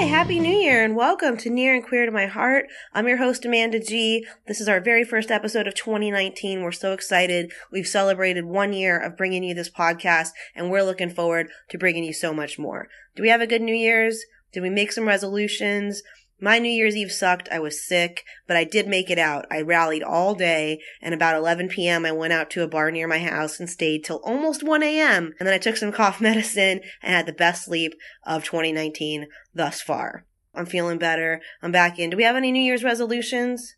Hi, Happy New Year, and welcome to Near and Queer to My Heart. I'm your host, Amanda G. This is our very first episode of 2019. We're so excited. We've celebrated one year of bringing you this podcast, and we're looking forward to bringing you so much more. Do we have a good New Year's? Did we make some resolutions? My New Year's Eve sucked. I was sick, but I did make it out. I rallied all day, and about 11 p.m. I went out to a bar near my house and stayed till almost 1 a.m. And then I took some cough medicine and had the best sleep of 2019 thus far. I'm feeling better. I'm back in. Do we have any New Year's resolutions?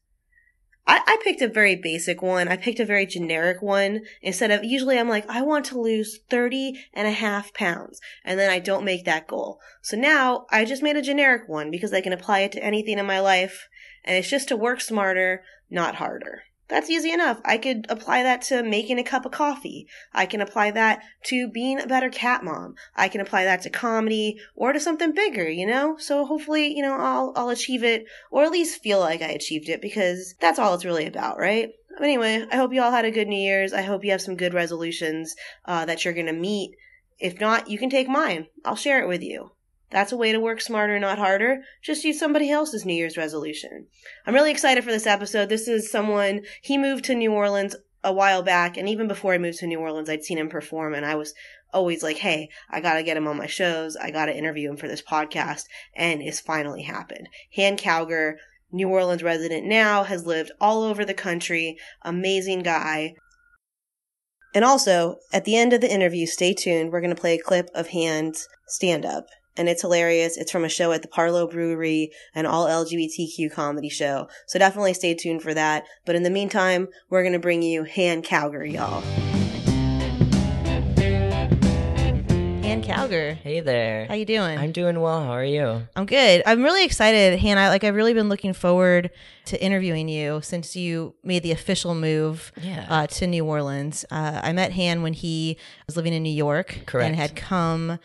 I, I picked a very basic one. I picked a very generic one instead of usually I'm like, I want to lose 30 and a half pounds. And then I don't make that goal. So now I just made a generic one because I can apply it to anything in my life. And it's just to work smarter, not harder. That's easy enough. I could apply that to making a cup of coffee. I can apply that to being a better cat mom. I can apply that to comedy or to something bigger, you know? So hopefully, you know, I'll, I'll achieve it or at least feel like I achieved it because that's all it's really about, right? Anyway, I hope you all had a good New Year's. I hope you have some good resolutions uh, that you're going to meet. If not, you can take mine. I'll share it with you. That's a way to work smarter, not harder. Just use somebody else's New Year's resolution. I'm really excited for this episode. This is someone, he moved to New Orleans a while back, and even before I moved to New Orleans, I'd seen him perform, and I was always like, hey, I gotta get him on my shows. I gotta interview him for this podcast. And it's finally happened. Han Cowger, New Orleans resident now, has lived all over the country. Amazing guy. And also, at the end of the interview, stay tuned. We're going to play a clip of Han's stand up. And it's hilarious. It's from a show at the Parleaux Brewery, an all LGBTQ comedy show. So definitely stay tuned for that. But in the meantime, we're going to bring you Han Cowger, y'all. Han Cowger. Hey there. How you doing? I'm doing well. How are you? I'm good. I'm really excited, Hannah. Like I've really been looking forward to interviewing you since you made the official move Yeah. uh, to New Orleans. Uh, I met Han when he was living in New York Correct. and had come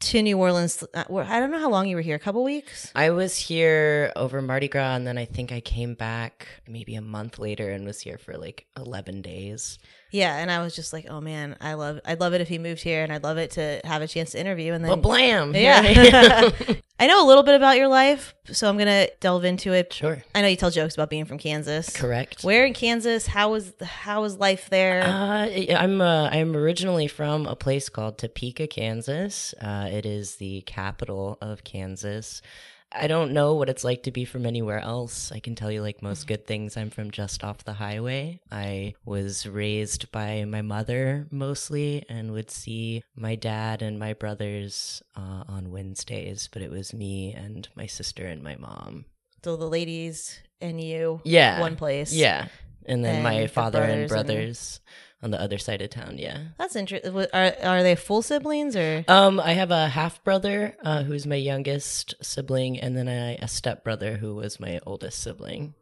to New Orleans. Uh, I don't know how long you were here. A couple weeks. I was here over Mardi Gras, and then I think I came back maybe a month later and was here for like 11 days. Yeah, and I was just like, oh man, I love. I'd love it if he moved here, and I'd love it to have a chance to interview. And then But blam! Yeah. I. I know a little bit about your life, so I'm gonna delve into it. sure. I know you tell jokes about being from Kansas. Correct. Where in Kansas? How was how was life there? Uh, I'm uh, I'm originally from a place called Topeka, Kansas. Uh, it is the capital of Kansas. I don't know what it's like to be from anywhere else. I can tell you, like most good things, I'm from just off the highway. I was raised by my mother mostly and would see my dad and my brothers uh, on Wednesdays, but it was me and my sister and my mom. so the ladies and you, Yeah. one place. Yeah. And then And my the father and brothers and- brothers on the other side of town. Yeah. that's interesting. Are are they full siblings or? Um, I have a half brother uh, who's my youngest sibling, and then a, a step brother who was my oldest sibling.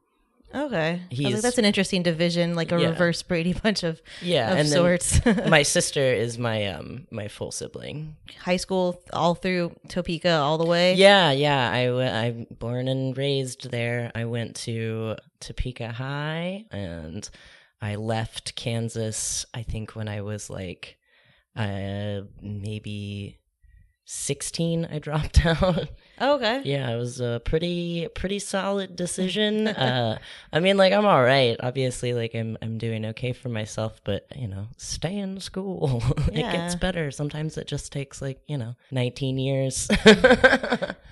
Okay, I like, He's- that's an interesting division, like a Yeah. reverse Brady Bunch of Yeah, of and sorts. my sister is my um my full sibling. High school all through Topeka all the way. Yeah, yeah. I w- I'm born and raised there. I went to Topeka High, and I left Kansas. I think when I was like, uh, maybe sixteen. I dropped out. Oh, okay. Yeah, it was a pretty pretty solid decision. uh I mean like I'm all right. Obviously like I'm I'm doing okay for myself, but you know, stay in school. it gets better. Sometimes it just takes like, you know, 19 years.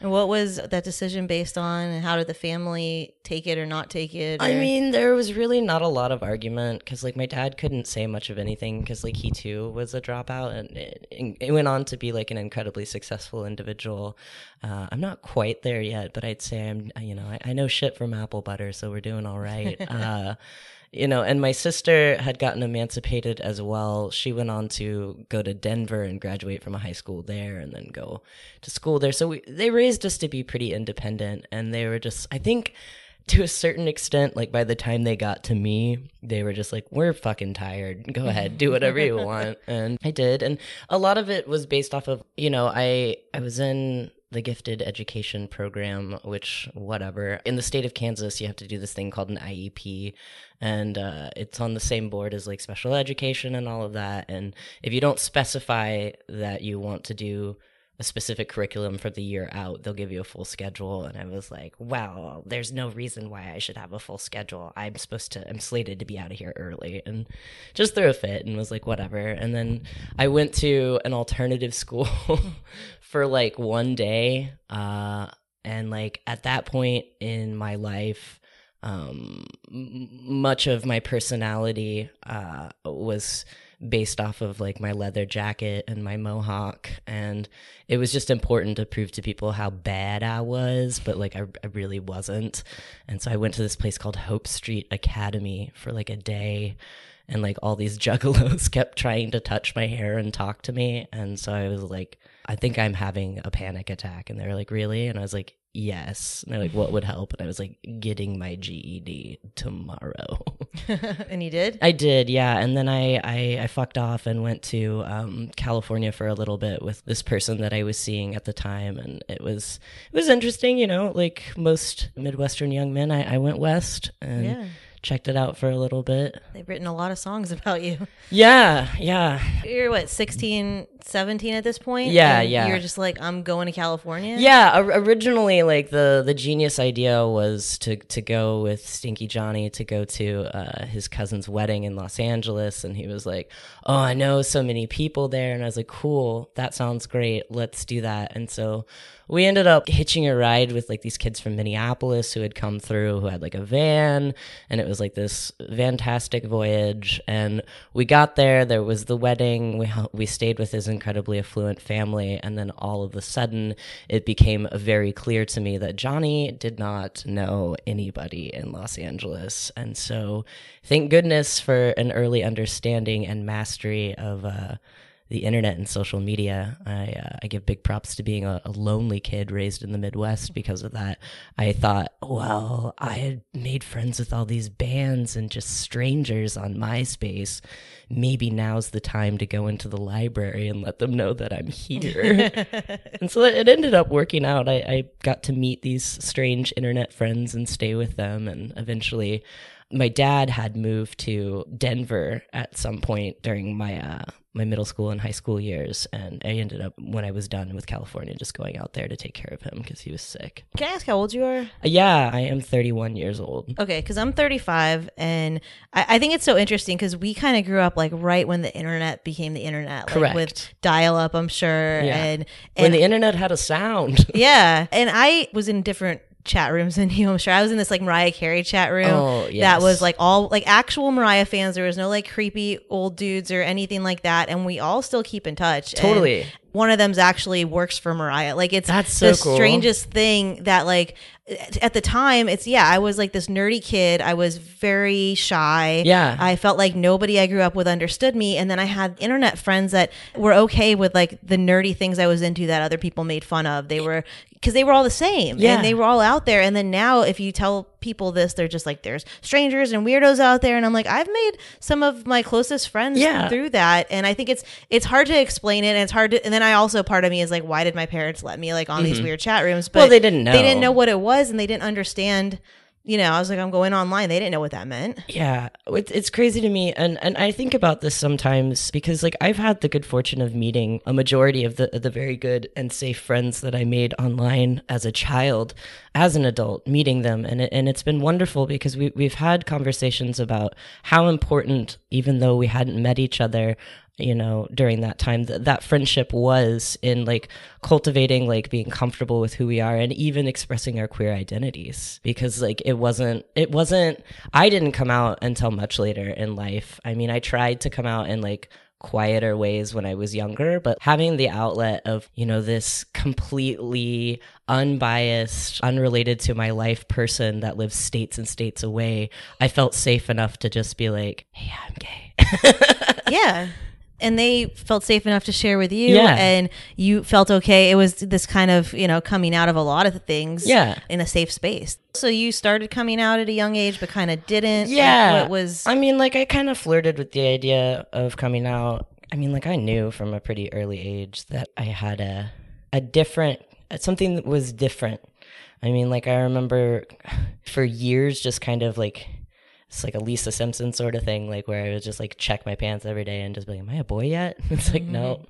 And what was that decision based on? And how did the family take it or not take it? I mean, there was really not a lot of argument because, like, my dad couldn't say much of anything because, like, he too was a dropout and it, it went on to be, like, an incredibly successful individual. Uh, I'm not quite there yet, but I'd say I'm, you know, I, I know shit from apple butter, so we're doing all right. uh, you know, and my sister had gotten emancipated as well. She went on to go to Denver and graduate from a high school there and then go to school there. So we, they raised us to be pretty independent. And they were just, I think, to a certain extent, like by the time they got to me, they were just like, we're fucking tired. Go ahead, do whatever you want. And I did. And a lot of it was based off of, you know, I, I was in the gifted education program, which whatever. In the state of Kansas, you have to do this thing called an IEP, and uh, it's on the same board as like special education and all of that. And if you don't specify that you want to do a specific curriculum for the year out, they'll give you a full schedule. And I was like, wow, there's no reason why I should have a full schedule. I'm supposed to, I'm slated to be out of here early and just threw a fit and was like, whatever. And then I went to an alternative school for like one day. Uh, and like at that point in my life, um, much of my personality uh, was based off of like my leather jacket and my mohawk and it was just important to prove to people how bad i was but like I, I really wasn't and so i went to this place called hope street academy for like a day and like all these juggalos kept trying to touch my hair and talk to me and so i was like i think i'm having a panic attack and they're like really and i was like yes and they're like what would help and i was like getting my ged tomorrow and you did? I did, yeah. And then I, I, I fucked off and went to um, California for a little bit with this person that I was seeing at the time, and it was it was interesting, you know. Like most Midwestern young men, I, I went west and Yeah. checked it out for a little bit. They've written a lot of songs about you. Yeah, yeah, You're what, 16, 17 at this point? Yeah, And yeah. You're just like, I'm going to California? yeah. or- originally, like the the genius idea was to to go with Stinky Johnny to go to uh, his cousin's wedding in Los Angeles, and he was like, "Oh, I know so many people there," and I was like, "Cool, that sounds great. Let's do that." And so we ended up hitching a ride with like these kids from Minneapolis who had come through, who had like a van, and it was like this fantastic voyage. And we got there, there was the wedding. We we stayed with his incredibly affluent family, and then all of a sudden, it became very clear to me that Johnny did not know anybody in Los Angeles, and so thank goodness for an early understanding and mastery of. Uh, the internet and social media. I uh, I give big props to being a, a lonely kid raised in the Midwest because of that. I thought, well, I had made friends with all these bands and just strangers on MySpace. Maybe now's the time to go into the library and let them know that I'm here. and so it ended up working out. I, I got to meet these strange internet friends and stay with them, and eventually my dad had moved to Denver at some point during my uh, my middle school and high school years, and I ended up when I was done with California just going out there to take care of him because he was sick. Can I ask how old you are? Uh, yeah, I am 31 years old. Okay, because I'm 35, and I, I think it's so interesting because we kind of grew up like right when the internet became the internet, like Correct. with dial-up, I'm sure, Yeah. and when and the internet had a sound. yeah, and I was in different chat rooms. I'm sure I was in this like Mariah Carey chat room Oh, that was like all like actual Mariah fans. There was no like creepy old dudes or anything like that, and we all still keep in touch. And Totally. One of them's actually works for Mariah. Like it's That's so the cool. strangest thing that like at the time it's yeah I was like this nerdy kid. I was very shy. Yeah. I felt like nobody I grew up with understood me, and then I had internet friends that were okay with like the nerdy things I was into that other people made fun of. They were because they were all the same, Yeah. and they were all out there. And then now, if you tell people this, they're just like, "There's strangers and weirdos out there," and I'm like, I've made some of my closest friends Yeah. through that, and I think it's it's hard to explain it, and it's hard to. And then I also part of me is like, why did my parents let me like on these weird chat rooms? But Mm-hmm. Well, they didn't know. They didn't know. know what it was, and they didn't understand. You know, I was like, I'm going online. They didn't know what that meant. Yeah, it's, it's crazy to me, and and I think about this sometimes because like I've had the good fortune of meeting a majority of the the very good and safe friends that I made online as a child, as an adult, meeting them, and it, and it's been wonderful because we we've had conversations about how important, even though we hadn't met each other, you know during that time that friendship was in like cultivating like being comfortable with who we are and even expressing our queer identities because like it wasn't it wasn't i didn't come out until much later in life i mean i tried to come out in like quieter ways when I was younger, but having the outlet of, you know, this completely unbiased, unrelated to my life person that lives states and states away, I felt safe enough to just be like, hey, I'm gay. yeah. And they felt safe enough to share with you, Yeah. and you felt okay. It was this kind of, you know, coming out of a lot of the things Yeah. in a safe space. So you started coming out at a young age, but kind of didn't. Yeah. What was. I mean, like, I kind of flirted with the idea of coming out. I mean, like, I knew from a pretty early age that I had a, a different, something that was different. I mean, like, I remember for years just kind of like, it's like a Lisa Simpson sort of thing, like, where I would just like check my pants every day and just be like, am I a boy yet? It's like, mm-hmm. no,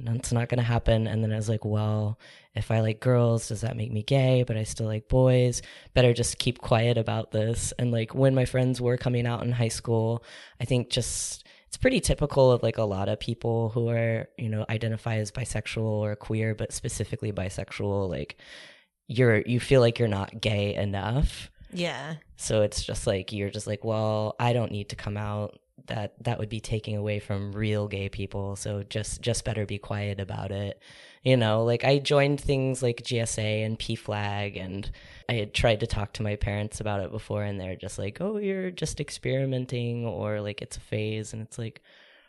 that's not to happen. And then I was like, well, if I like girls, does that make me gay? But I still like boys. Better just keep quiet about this. And like when my friends were coming out in high school, I think just it's pretty typical of like a lot of people who are, you know, identify as bisexual or queer, but specifically bisexual, like you're you feel like you're not gay enough. Yeah. So it's just like you're just like, well, I don't need to come out. That that would be taking away from real gay people. So just just better be quiet about it. You know, like I joined things like GSA and PFLAG, and I had tried to talk to my parents about it before, and they're just like, "Oh, you're just experimenting," or like it's a phase, and it's like,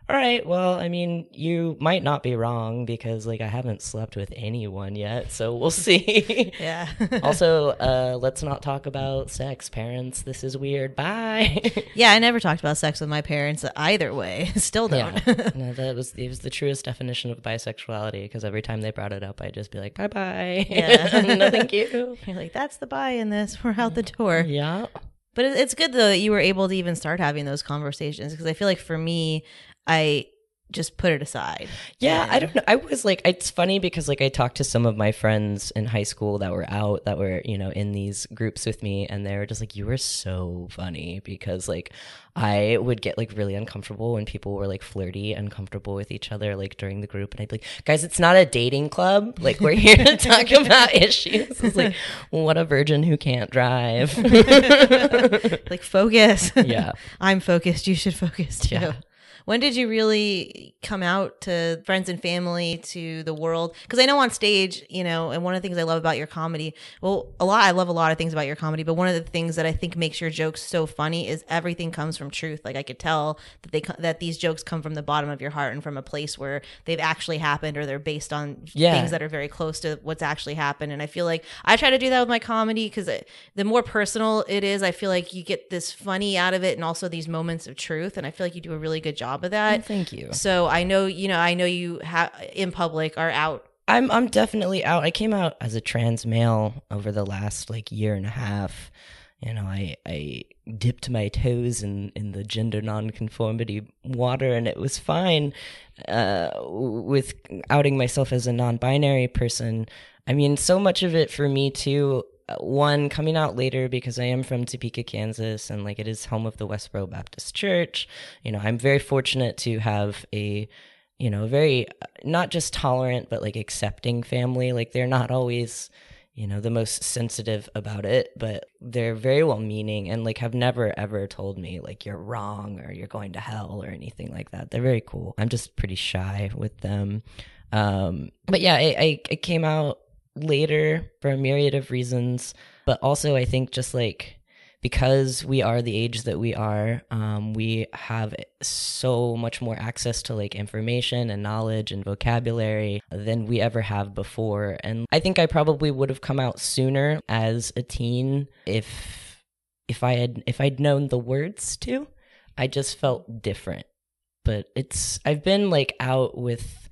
all right, well, I mean, you might not be wrong because like I haven't slept with anyone yet, so we'll see. Yeah. also, uh, let's not talk about sex, parents. This is weird. Bye. yeah, I never talked about sex with my parents either way. Still don't. yeah, no, that was it was the truest definition of bisexuality because every time they brought it up, I'd just be like, bye bye. Yeah. no, thank you. You're like, that's the bye in this. We're out the door. Yeah. But it's good though that you were able to even start having those conversations because I feel like for me, I just put it aside. Yeah, I don't know. I was like, it's funny because like I talked to some of my friends in high school that were out that were, you know, in these groups with me and they were just like, you were so funny because like I would get like really uncomfortable when people were like flirty uncomfortable with each other like during the group. And I'd be like, guys, it's not a dating club. Like we're here to talk about issues. It's like, what a virgin who can't drive. Like focus. Yeah. I'm focused. You should focus too. Yeah. When did you really come out to friends and family, to the world? Because I know on stage, you know, and one of the things I love about your comedy, well, a lot, I love a lot of things about your comedy, but one of the things that I think makes your jokes so funny is everything comes from truth. Like I could tell that they, that these jokes come from the bottom of your heart and from a place where they've actually happened or they're based on Yeah. things that are very close to what's actually happened. And I feel like I try to do that with my comedy because the more personal it is, I feel like you get this funny out of it and also these moments of truth. And I feel like you do a really good job of that. Thank you. So I know, you know, I know you have in public are out. I'm I'm definitely out. I came out as a trans male over the last like year and a half. You know, I I dipped my toes in in the gender nonconformity water, and it was fine. Uh, with outing myself as a non-binary person, I mean, so much of it for me too. One coming out later because I am from Topeka, Kansas, and like it is home of the Westboro Baptist Church. You know, I'm very fortunate to have a you know, very not just tolerant but like accepting family. Like they're not always, you know, the most sensitive about it, but they're very well meaning and like have never ever told me like you're wrong or you're going to hell or anything like that. They're very cool. I'm just pretty shy with them. Um, but yeah, I, I, I came out later for a myriad of reasons, but also I think just like because we are the age that we are, um, we have so much more access to like information and knowledge and vocabulary than we ever have before. And I think I probably would have come out sooner as a teen if if I had if I'd known the words to. I just felt different. But it's I've been like out with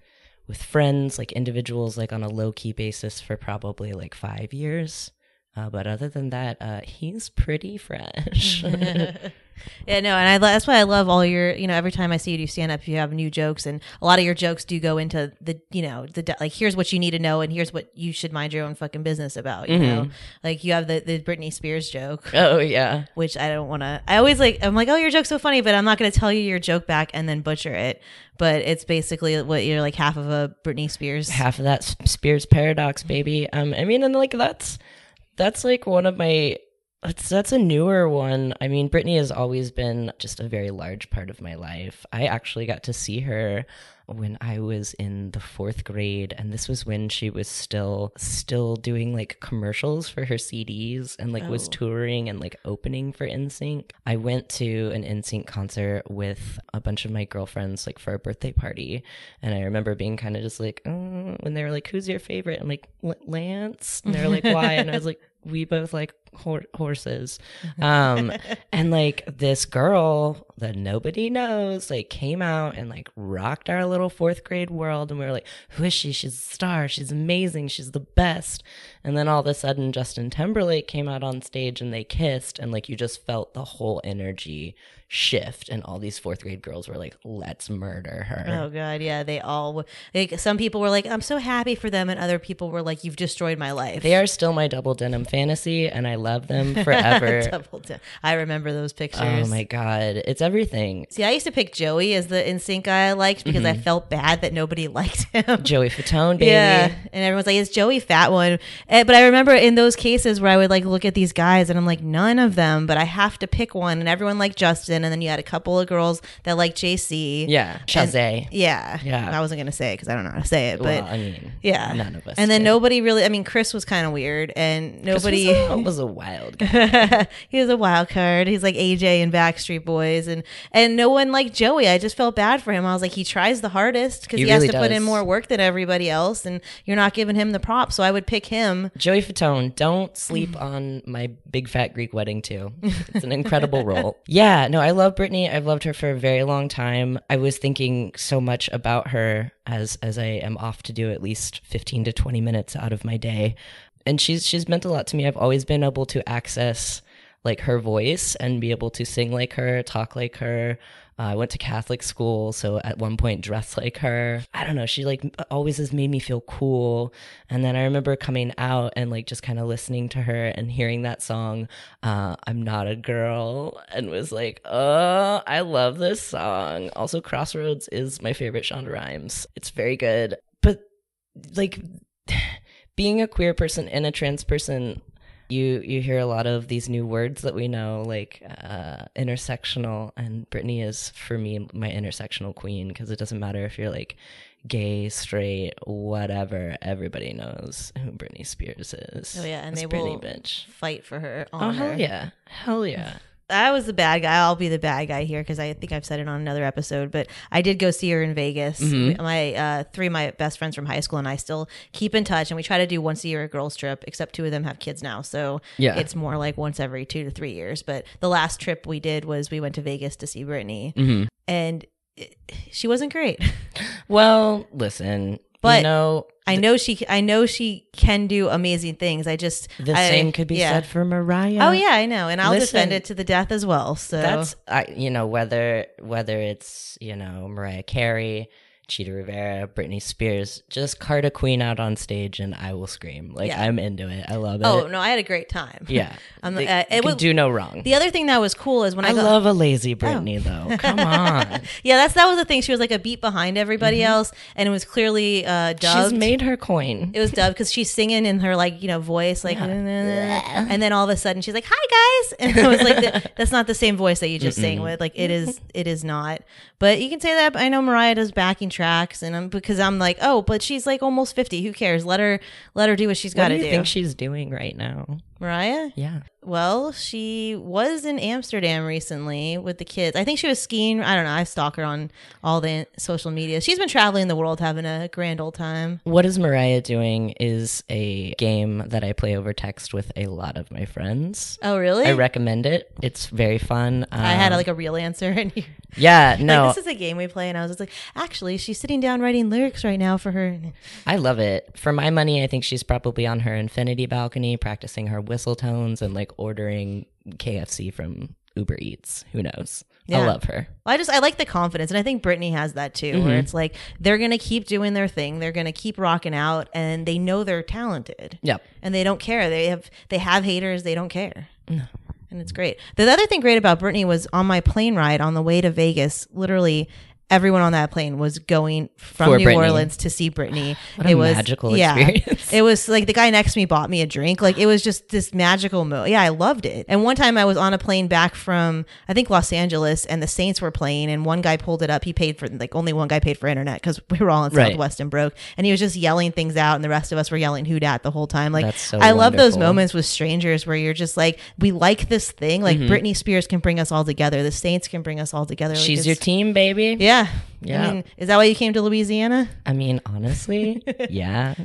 with friends, like individuals, like on a low key basis for probably like five years. Uh, but other than that, uh, he's pretty fresh. Yeah, no, and I that's why I love all your. You know, every time I see you do stand up, you have new jokes, and a lot of your jokes do go into the, you know, the like here's what you need to know, and here's what you should mind your own fucking business about. You know, like you have the the Britney Spears joke, Oh yeah. which I don't want to. I always like. I'm like, oh, your joke's so funny, but I'm not going to tell you your joke back and then butcher it. But it's basically what you're like half of a Britney Spears. half of that Spears paradox, baby. Um, I mean, and like that's that's like one of my that's that's a newer one. I mean, Britney has always been just a very large part of my life. I actually got to see her when I was in the fourth grade, and this was when she was still still doing like commercials for her CDs and like was Oh. touring and like opening for NSYNC. I went to an NSYNC concert with a bunch of my girlfriends like for a birthday party, and I remember being kind of just like, mm, oh, when they were like, "Who's your favorite?" I'm like, "L- "Lance," and they're like, "Why?" and I was like, "We both like hor- horses," um, and like this girl that nobody knows like came out and like rocked our little fourth grade world, and we were like, "Who is she? She's a star. She's amazing. She's the best." And then all of a sudden, Justin Timberlake came out on stage and they kissed, and like you just felt the whole energy shift, and all these fourth grade girls were like, "Let's murder her." Oh god, yeah, they all like some people were like I'm so happy for them and other people were like you've destroyed my life. They are still my double denim fantasy, and I love them forever. Double down. I remember those pictures. oh my god, it's everything. See, I used to pick Joey as the NSYNC guy I liked because Mm-hmm. I felt bad that nobody liked him. Joey Fatone, baby. Yeah, and everyone's like, "Is Joey fat one?" Eh, But I remember in those cases where I would like look at these guys, and I'm like, none of them. But I have to pick one, and everyone liked Justin, and then you had a couple of girls that like JC. Yeah, Chasez. yeah, Yeah. I wasn't gonna say it because I don't know how to say it, but well, I mean, yeah, none of us. And then did. nobody really. I mean, Chris was kind of weird, and nobody. was a, was a wild guy. he was a wild card. He's like AJ and Backstreet Boys, and and no one liked Joey. I just felt bad for him. I was like, he tries the hardest because He he, has really to put in more work than everybody else, and you're not giving him the props. So I would pick him. Joey Fatone, don't sleep on my big fat Greek wedding too. It's an incredible role. Yeah, no, I love Britney. I've loved her for a very long time. I was thinking so much about her as as I am off to do at least fifteen to twenty minutes out of my day, and she's she's meant a lot to me. I've always been able to access like her voice and be able to sing like her, talk like her. Uh, I went to Catholic school, so at one point dressed like her. I don't know. She like always has made me feel cool. And then I remember coming out and like just kind of listening to her and hearing that song, uh, "I'm Not a Girl," and was like, "Oh, I love this song." Also, Crossroads is my favorite Shonda Rhimes. It's very good, but like being a queer person and a trans person you you hear a lot of these new words that we know like uh intersectional and britney is for me my intersectional queen because it doesn't matter if you're like gay straight whatever everybody knows who britney spears is. Oh yeah, and It's they Britney, will bitch. fight for her. oh hell yeah. Hell yeah I was the bad guy. I'll be the bad guy here because I think I've said it on another episode. But I did go see her in Vegas. Mhm. My uh, three of my best friends from high school and I still keep in touch, and we try to do once a year a girls trip. Except two of them have kids now, so Yeah. it's more like once every two to three years. But the last trip we did was we went to Vegas to see Britney, Mhm. and it, she wasn't great. well listen But you know I know she. I know she can do amazing things. I just the I- same could be yeah. said for mariah Oh yeah, I know, and I'll defend it to the death as well. So That's I you know whether whether it's you know Mariah Carey, Chita Rivera, Britney Spears, just cart a queen out on stage and I will scream. Like Yeah. I'm into it. I love it. oh no, I had a great time. yeah. I'm, They uh, it was- do no wrong. The other thing that was cool is when I, I got, love a lazy Britney though. Come on. yeah, that's that was the thing. She was like a beat behind everybody else, and it was clearly uh, dubbed. Mm-hmm. She's made her coin. it was dubbed because she's singing in her like you know voice like, and then all of a sudden she's like, "Hi guys," and I was like, "That- "That's not the same voice that you just sang with. Like it is, it is not." But you can say that. I know Mariah does backing tracks, and I'm because I'm like, oh, but she's like almost fifty. Who cares? Let her, let her do what she's got to do to you do. think she's doing right now? Mariah. Yeah. Well, she was in Amsterdam recently with the kids. I think she was skiing. I don't know. I stalk her on all the social media. She's been traveling the world having a grand old time. What is Mariah doing is a game that I play over text with a lot of my friends. Oh, really? I recommend it. It's very fun. I had Um, like a real answer, and you yeah, no, like, this is a game we play, and I was just like, actually, she's sitting down writing lyrics right now for her. I love it. For my money, I think she's probably on her infinity balcony practicing her whistle tones and like ordering KFC from Uber Eats. Who knows? Yeah. I love her. I just I like the confidence, and I think Britney has that too, Mm-hmm. where it's like they're gonna keep doing their thing, they're gonna keep rocking out, and they know they're talented. Yep. and they don't care. They have they have haters. They don't care. And it's great. The other thing great about Britney was on my plane ride on the way to Vegas. Literally, everyone on that plane was going from For New Britney. Orleans to see Britney. What it was magical yeah, experience. It was like the guy next to me bought me a drink. Like it was just this magical moment. Yeah, I loved it. And one time I was on a plane back from I think Los Angeles, and the Saints were playing, and one guy pulled it up. He paid for like only one guy paid for internet because we were all in Right. Southwest and broke, and he was just yelling things out, and the rest of us were yelling "Who dat" the whole time. Like so I love those moments with strangers where you're just like, we like this thing. Like Mm-hmm. Britney Spears can bring us all together. The Saints can bring us all together. Like, She's your team, baby. Yeah. Yeah. I mean, is that why you came to Louisiana? I mean, honestly, yeah.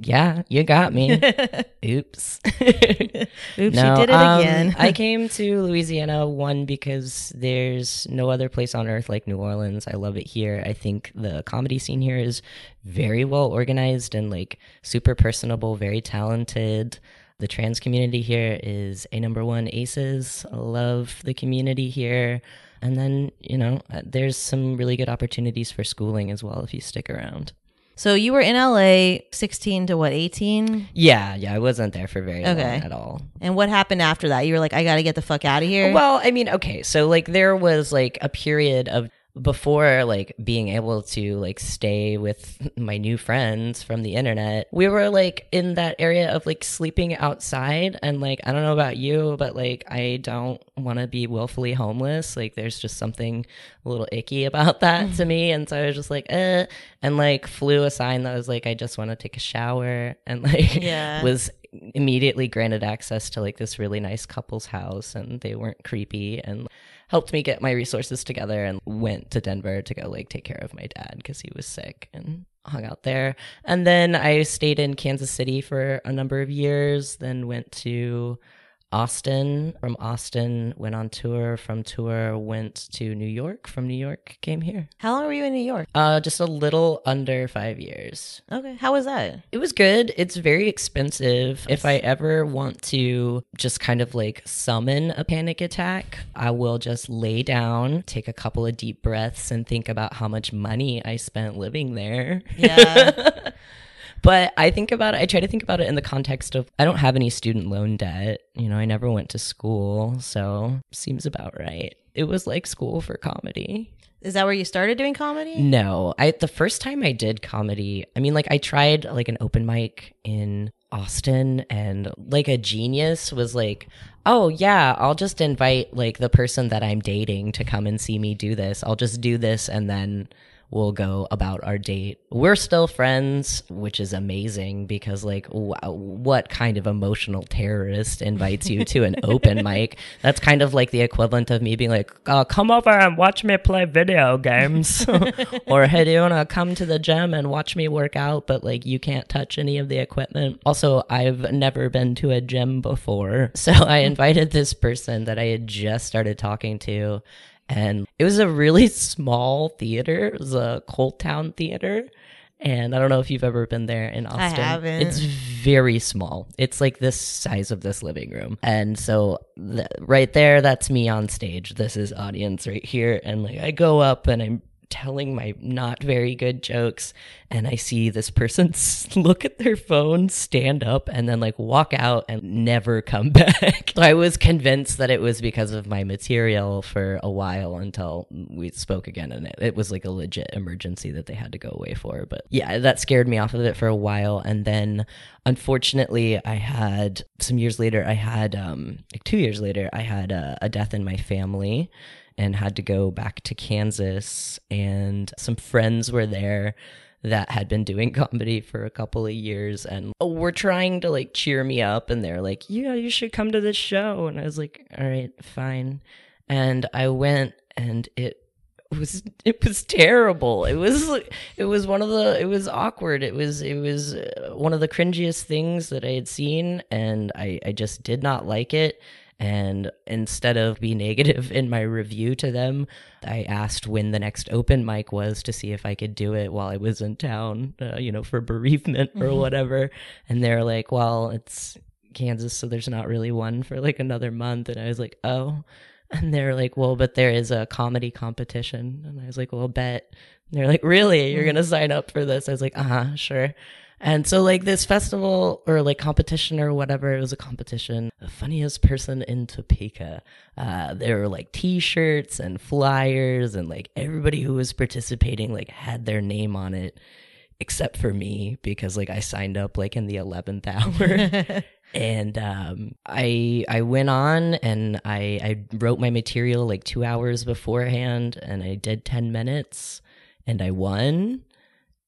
Yeah, you got me. Oops. Oops, No, she did it um, again. I came to Louisiana one because there's no other place on earth like New Orleans. I love it here. I think the comedy scene here is very well organized and like super personable, very talented. The trans community here is a number one aces. I love the community here. And then, you know, uh, there's some really good opportunities for schooling as well if you stick around. so you were in LA 16 to what, 18? Yeah, yeah, I wasn't there for very Okay. long at all. And what happened after that? You were like, I got to get the fuck out of here. Well, I mean, okay, so like there was like a period of before like being able to like stay with my new friends from the internet we were like in that area of like sleeping outside. And like i don't know about you but like i don't want to be willfully homeless. Like there's just something a little icky about that to me. And so i was just like eh. And like flew a sign that was like i just want to take a shower. And like Yeah. was immediately granted access to like this really nice couple's house and they weren't creepy. And helped me get my resources together and went to Denver to go like take care of my dad because he was sick and hung out there. And then I stayed in Kansas City for a number of years, then went to Austin. From Austin, went on tour. From tour, went to New York. From New York, came here. How long were you in New York? Uh, just a little under five years. Okay. How was that? It was good. It's very expensive. If I ever want to just kind of like summon a panic attack, I will just lay down, take a couple of deep breaths, and think about how much money I spent living there. Yeah. But I think about it, I try to think about it in the context of I don't have any student loan debt. You know, I never went to school, so seems about right. It was like school for comedy. Is that where you started doing comedy? No, I the first time I did comedy, I mean, like I tried like an open mic in Austin, and like a genius was like, "Oh yeah, I'll just invite like the person that I'm dating to come and see me do this. I'll just do this, and then." We'll go about our date. We're still friends, which is amazing because, like, wow, what kind of emotional terrorist invites you to an open mic? That's kind of like the equivalent of me being like, uh, "Come over and watch me play video games," or "Hey, do you want to come to the gym and watch me work out?" But like, you can't touch any of the equipment. Also, I've never been to a gym before, so I invited this person that I had just started talking to, and it was a really small theater. It was a ColdTowne theater. And I don't know if you've ever been there in Austin. I haven't. It's very small. It's like this size of this living room. And so th- right there, that's me on stage. This is audience right here. And like I go up and I'm telling my not very good jokes and I see this person look at their phone, stand up and then like walk out and never come back. so I was convinced that it was because of my material for a while until we spoke again and it, it was like a legit emergency that they had to go away for. But yeah, that scared me off of it for a while and then unfortunately I had some years later I had um like 2 years later I had a, a death in my family and had to go back to Kansas and some friends were there that had been doing comedy for a couple of years and were trying to like cheer me up and they're like yeah you should come to this show. And I was like all right fine. And I went and it was it was terrible. It was it was one of the it was awkward. It was it was uh, one of the cringiest things that I had seen and I I just did not like it and instead of be negative in my review to them, I asked when the next open mic was to see if I could do it while I was in town, uh, you know, for bereavement or whatever. And they're like, well, it's Kansas, so there's not really one for like another month. And I was like, oh, And they're like, well, but there is a comedy competition. And I was like, well, bet. And they're like, really? You're going to sign up for this? I was like, uh huh, sure. And so, like, this festival or like competition or whatever, it was a competition. The funniest person in Topeka. Uh, there were like t shirts and flyers, and like everybody who was participating, like, had their name on it except for me because like I signed up like in the 11th hour. and um, I I went on and I I wrote my material like 2 hours beforehand and I did 10 minutes and I won.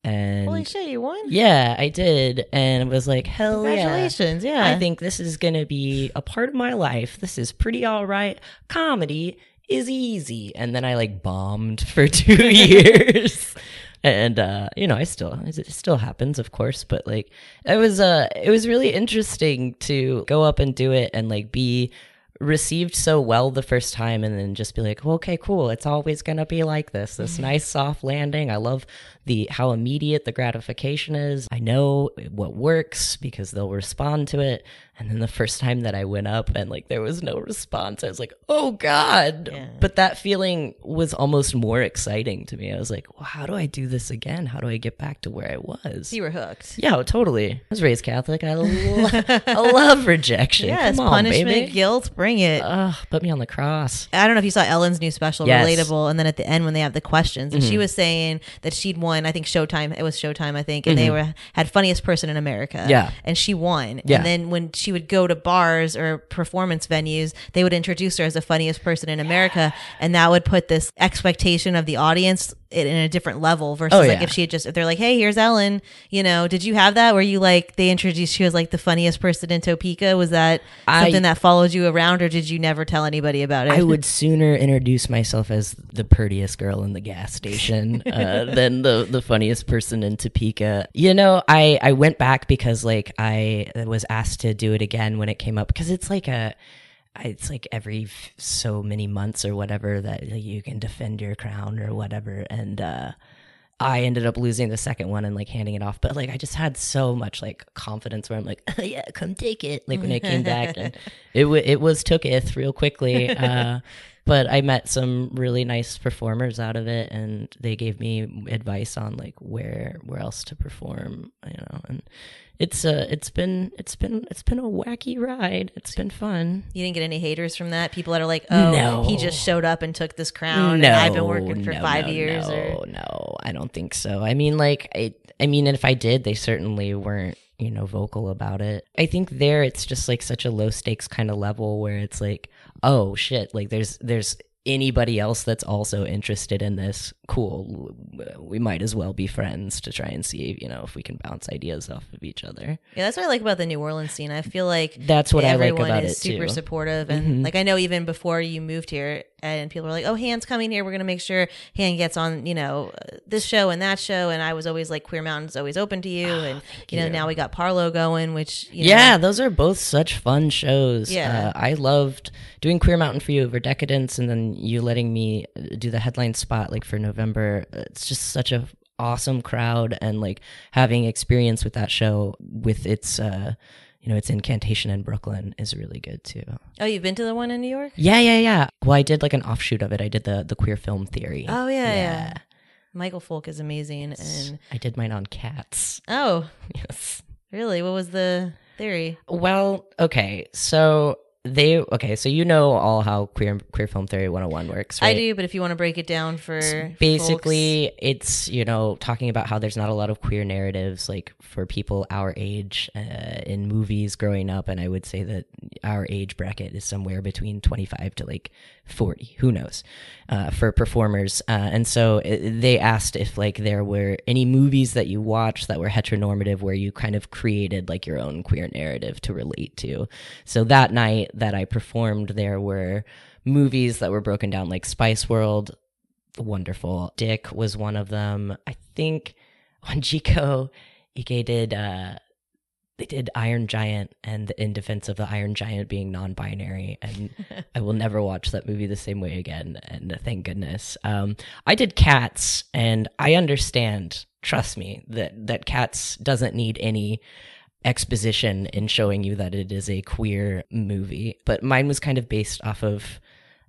And Holy shit, you won! yeah, I did, and it was like, hell yeah! Congratulations! Yeah, I think this is to be a part of my life. This is pretty all right. Comedy is easy. And then I like bombed for two years. And uh, you know, I still it still happens, of course, but like it was uh it was really interesting to go up and do it and like be received so well the first time and then just be like well, okay cool it's always going to be like this this nice soft landing i love the how immediate the gratification is i know what works because they'll respond to it and then the first time that i went up and like there was no response i was like oh god Yeah. but that feeling was almost more exciting to me i was like well how do i do this again how do i get back to where i was you were hooked. yeah, oh, totally. I was raised Catholic. I, lo- I love rejection. Yes, Come on, punishment, baby. guilt, bring it. Ugh, put me on the cross. I don't know if you saw Ellen's new special, Yes. Relatable, and then at the end when they have the questions, and she mm-hmm. was saying that she'd I think Showtime. It was Showtime, I think, and they mm-hmm. were had funniest person in America. Yeah. and she won. Yeah. And then when she would go to bars or performance venues, they would introduce her as the funniest person in America, and that would put this expectation of the audience in in a different level versus Oh, like if she had just if they're like, hey, here's Ellen. You know, did you have that where you like they introduced you as like the funniest person in Topeka? Was that I- something that followed you around, or did you never tell anybody about it? I would sooner introduce myself as the prettiest girl in the gas station uh, than the the funniest person in Topeka. You know, I I went back because like I was asked to do it again when it came up because it's like a it's like every f- so many months or whatever that you can defend your crown or whatever and uh I ended up losing the second one and like handing it off, but like I just had so much like confidence where I'm like, oh, yeah, come take it. Like when I came back, and it w- it was tooketh real quickly. Uh, but I met some really nice performers out of it, and they gave me advice on like where where else to perform, you know. And it's uh it's been it's been it's been a wacky ride. It's been fun. You didn't get any haters from that? People that are like, oh, No. he just showed up and took this crown, no, and I've been working for no, five no, years. No, Or no, I don't think so. I mean, like, I, I mean, if I did, they certainly weren't, you know, vocal about it. I think there, it's just like such a low stakes kind of level where it's like, oh shit, like there's there's anybody else that's also interested in this. Cool, we might as well be friends to try and see, you know, if we can bounce ideas off of each other. yeah, that's what I like about the New Orleans scene. I feel like That's what I like everyone about is it, super too. Mm-hmm. supportive, and like I know even before you moved here, and people were like, "Oh, Han's coming here. We're gonna make sure Han gets on, you know, this show and that show." And I was always like, "Queer Mountain's always open to you," and you know, you. now we got Parleaux going, which you know, Yeah, those are both such fun shows. Yeah. Uh, I loved doing Queer Mountain for you over Decadence, and then you letting me do the headline spot like for November. It's just such a awesome crowd, and like having experience with that show with its, uh, you know, its incantation in Brooklyn is really good too. Oh, you've been to the one in New York? Yeah, yeah, yeah. Well, I did like an offshoot of it. I did the the queer film theory. Oh yeah, yeah. Michael Folk is amazing, and I did mine on cats. oh, Yes. really? What was the theory? Well, okay, so they okay, so you know all how queer queer film theory 101 works, right? I do, but if you want to break it down for folks- Basically, it's you know talking about how there's not a lot of queer narratives like for people our age uh, in movies growing up, and I would say that our age bracket is somewhere between 25 to like 40. Who knows? Uh, for performers, uh, and so it, they asked if like there were any movies that you watched that were heteronormative where you kind of created like your own queer narrative to relate to. So that night that I performed, there were movies that were broken down like Spice World, wonderful. Dick was one of them. I think on Jico, Ike did uh they did Iron Giant and the in defense of the Iron Giant being non-binary and I will never watch that movie the same way again and thank goodness. Um I did Cats and I understand, trust me, that that Cats doesn't need any exposition in showing you that it is a queer movie, but mine was kind of based off of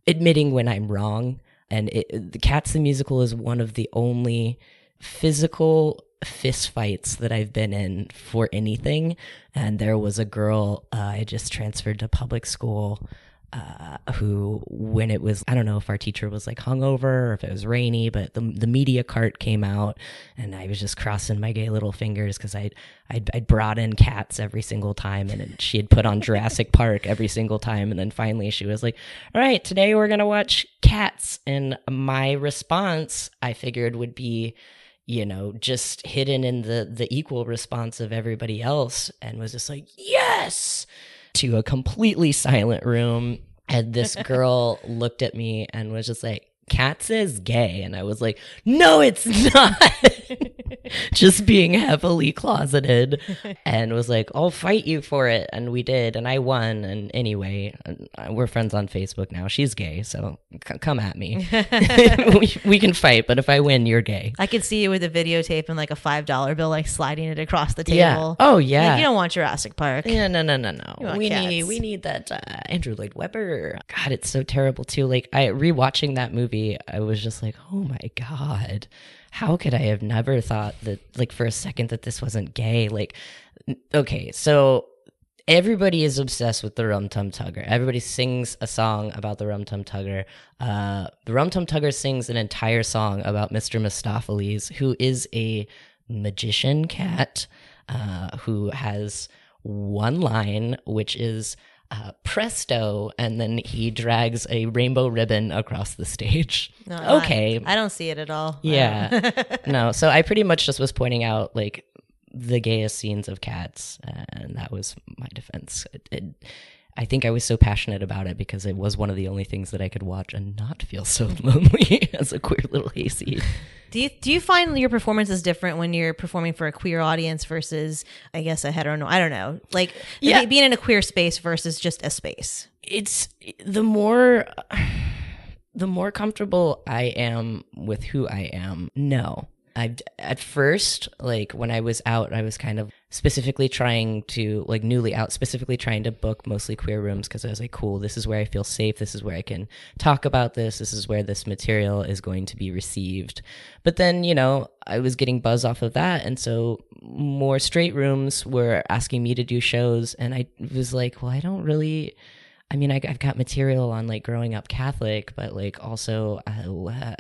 admitting when I'm wrong. And it, the Cats the musical is one of the only physical fist fights that I've been in for anything. And there was a girl uh, I just transferred to public school uh, who, when it was, I don't know if our teacher was like hungover or if it was rainy, but the the media cart came out, and I was just crossing my gay little fingers because I'd, I'd I'd brought in cats every single time, and she had put on Jurassic Park every single time, and then finally she was like, "All right, today we're gonna watch Cats," and my response I figured would be you know, just hidden in the the equal response of everybody else and was just like, "Yes!" To a completely silent room. And this girl looked at me and was just like, Cats is gay. And I was like, no, it's not. just being heavily closeted and was like, I'll fight you for it. And we did. And I won. And anyway, uh, we're friends on Facebook now. She's gay. So c- come at me. we, we, can fight. But if I win, you're gay. I could see you with a videotape and like a $5 bill, like sliding it across the table. Yeah. Oh, yeah. Like, you don't want Jurassic Park. Yeah, no, no, no, no. We cats. need, we need that uh, Andrew Lloyd Webber. God, it's so terrible too. Like, I rewatching that movie, I was just like, oh my God how could I have never thought that, like, for a second that this wasn't gay? Like, okay, so everybody is obsessed with the Rum Tum Tugger. Everybody sings a song about the Rum Tum Tugger. Uh, the Rum Tum Tugger sings an entire song about Mr. Mistoffelees, who is a magician cat uh, who has one line, which is uh, presto, and then he drags a rainbow ribbon across the stage. No, okay. I, I, don't see it at all. Yeah. no, so I pretty much just was pointing out like the gayest scenes of cats, and that was my defense. It, it, I think I was so passionate about it because it was one of the only things that I could watch and not feel so lonely as a queer little hayseed. Do you do you find your performance is different when you're performing for a queer audience versus I guess a hetero? I don't know, like yeah. being in a queer space versus just a space. It's the more the more comfortable I am with who I am. No, I at first like when I was out, I was kind of specifically trying to like newly out, specifically trying to book mostly queer rooms because I was like, cool, this is where I feel safe. This is where I can talk about this. This is where this material is going to be received. But then you know I was getting buzz off of that, and so more straight rooms were asking me to do shows, and I was like, well, I don't really. I mean, I, have got material on like growing up Catholic, but like also, uh,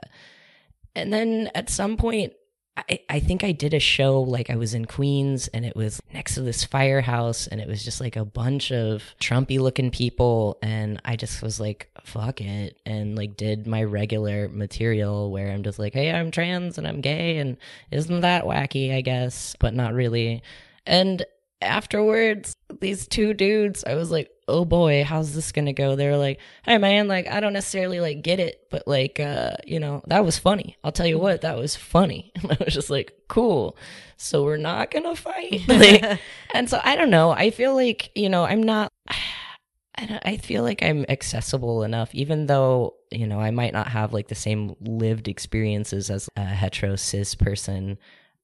and then at some point I, I think I did a show like I was in Queens and it was next to this firehouse and it was just like a bunch of Trumpy looking people and I just was like, fuck it and like did my regular material where I'm just like, hey, I'm trans and I'm gay and isn't that wacky, I guess, but not really. And afterwards, these two dudes, I was like, oh boy, how's this gonna go? They were like, hey man, like I don't necessarily like get it, but like uh, you know, that was funny. I'll tell you what, that was funny. And I was just like, cool. So we're not gonna fight. like, and so I don't know. I feel like, you know, I'm not I feel like I'm accessible enough, even though, you know, I might not have like the same lived experiences as a hetero cis person.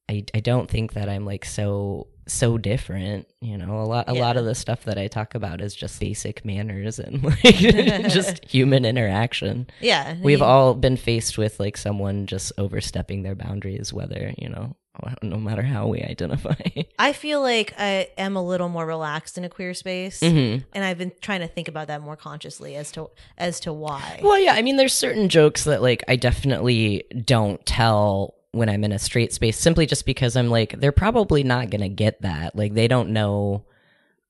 I, I don't think that I'm like so so different. You know, a lot a yeah. lot of the stuff that I talk about is just basic manners and like just human interaction. Yeah. We've all been faced with like someone just overstepping their boundaries, whether, you know, no matter how we identify. I feel like I am a little more relaxed in a queer space, mm-hmm. and I've been trying to think about that more consciously as to as to why. Well, yeah, I mean, there's certain jokes that like I definitely don't tell when I'm in a straight space simply just because I'm like, they're probably not going to get that. Like, they don't know,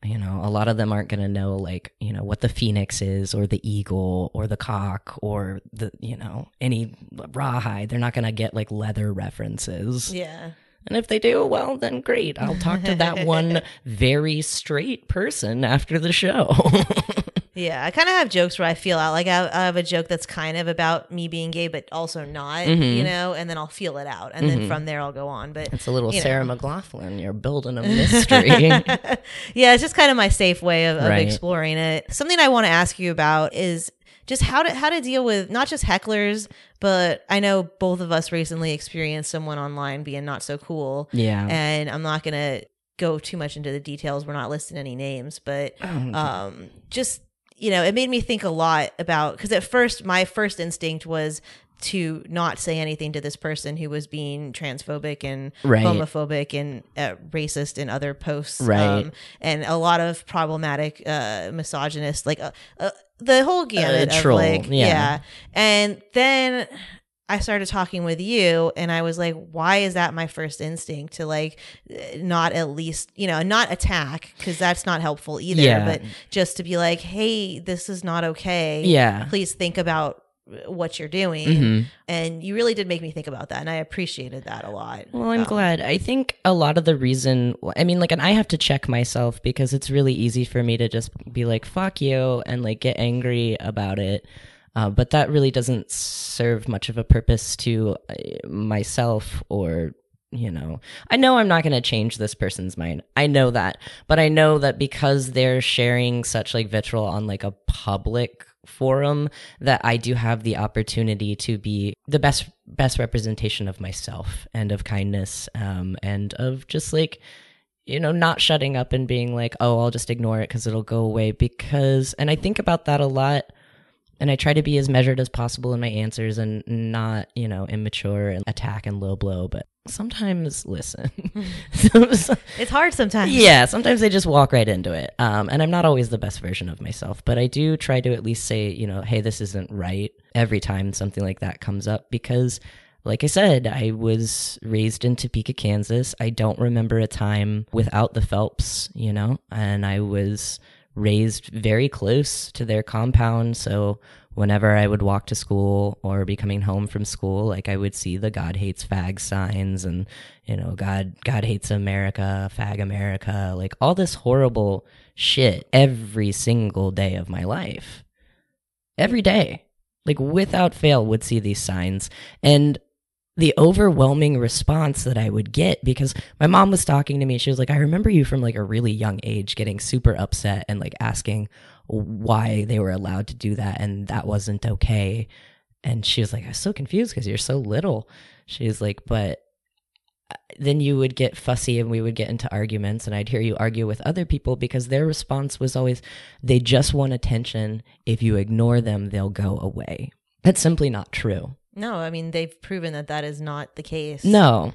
you know, a lot of them aren't going to know, like, you know, what the phoenix is or the eagle or the cock or the, you know, any rawhide. They're not going to get like leather references. Yeah. And if they do, well, then great. I'll talk to that one very straight person after the show. Yeah, I kind of have jokes where I feel out like I, I, have a joke that's kind of about me being gay, but also not, mm-hmm. you know, and then I'll feel it out, and mm-hmm. then from there I'll go on. But it's a little Sarah know. McLachlan. You're building a mystery. yeah, it's just kind of my safe way of, of right. exploring it. Something I want to ask you about is just how to how to deal with not just hecklers, but I know both of us recently experienced someone online being not so cool. Yeah, and I'm not gonna go too much into the details. We're not listing any names, but oh, um, just you know, it made me think a lot about because at first my first instinct was to not say anything to this person who was being transphobic and Right. homophobic and uh, racist in other posts, um, and a lot of problematic, uh, misogynist, like uh, uh, the whole gamut of troll, like, yeah. yeah. And then I started talking with you, and I was like, why is that my first instinct to like not at least you know not attack because that's not helpful either, Yeah. but just to be like, hey, this is not okay. Yeah. please think about what you're doing. Mhm. And you really did make me think about that, and I appreciated that a lot. Well, I'm Um, glad. I think a lot of the reason, I mean, like, and I have to check myself because it's really easy for me to just be like, fuck you, and like get angry about it. Uh, but that really doesn't serve much of a purpose to uh, myself or, you know, I know I'm not going to change this person's mind. I know that. But I know that because they're sharing such like vitriol on like a public forum that I do have the opportunity to be the best best representation of myself and of kindness um and of just like you know not shutting up and being like oh I'll just ignore it cuz it'll go away because and I think about that a lot and I try to be as measured as possible in my answers and not, you know, immature and attack and low blow, but sometimes listen. It's hard sometimes. yeah, sometimes I just walk right into it. Um, and I'm not always the best version of myself, but I do try to at least say, you know, hey, this isn't right every time something like that comes up because, like I said, I was raised in Topeka, Kansas. I don't remember a time without the Phelps, you know, and I was raised very close to their compound. So whenever I would walk to school or be coming home from school, like I would see the God hates fag signs and, you know, God, God hates America, fag America, like all this horrible shit every single day of my life. Every day. Like without fail would see these signs. And the overwhelming response that I would get because my mom was talking to me. She was like, I remember you from like a really young age getting super upset and like asking why they were allowed to do that and that wasn't okay. And she was like, I was so confused because you're so little. She was like, but uh, then you would get fussy and we would get into arguments and I'd hear you argue with other people because their response was always, they just want attention. If you ignore them, they'll go away. That's simply not true. No, I mean they've proven that that is not the case. No.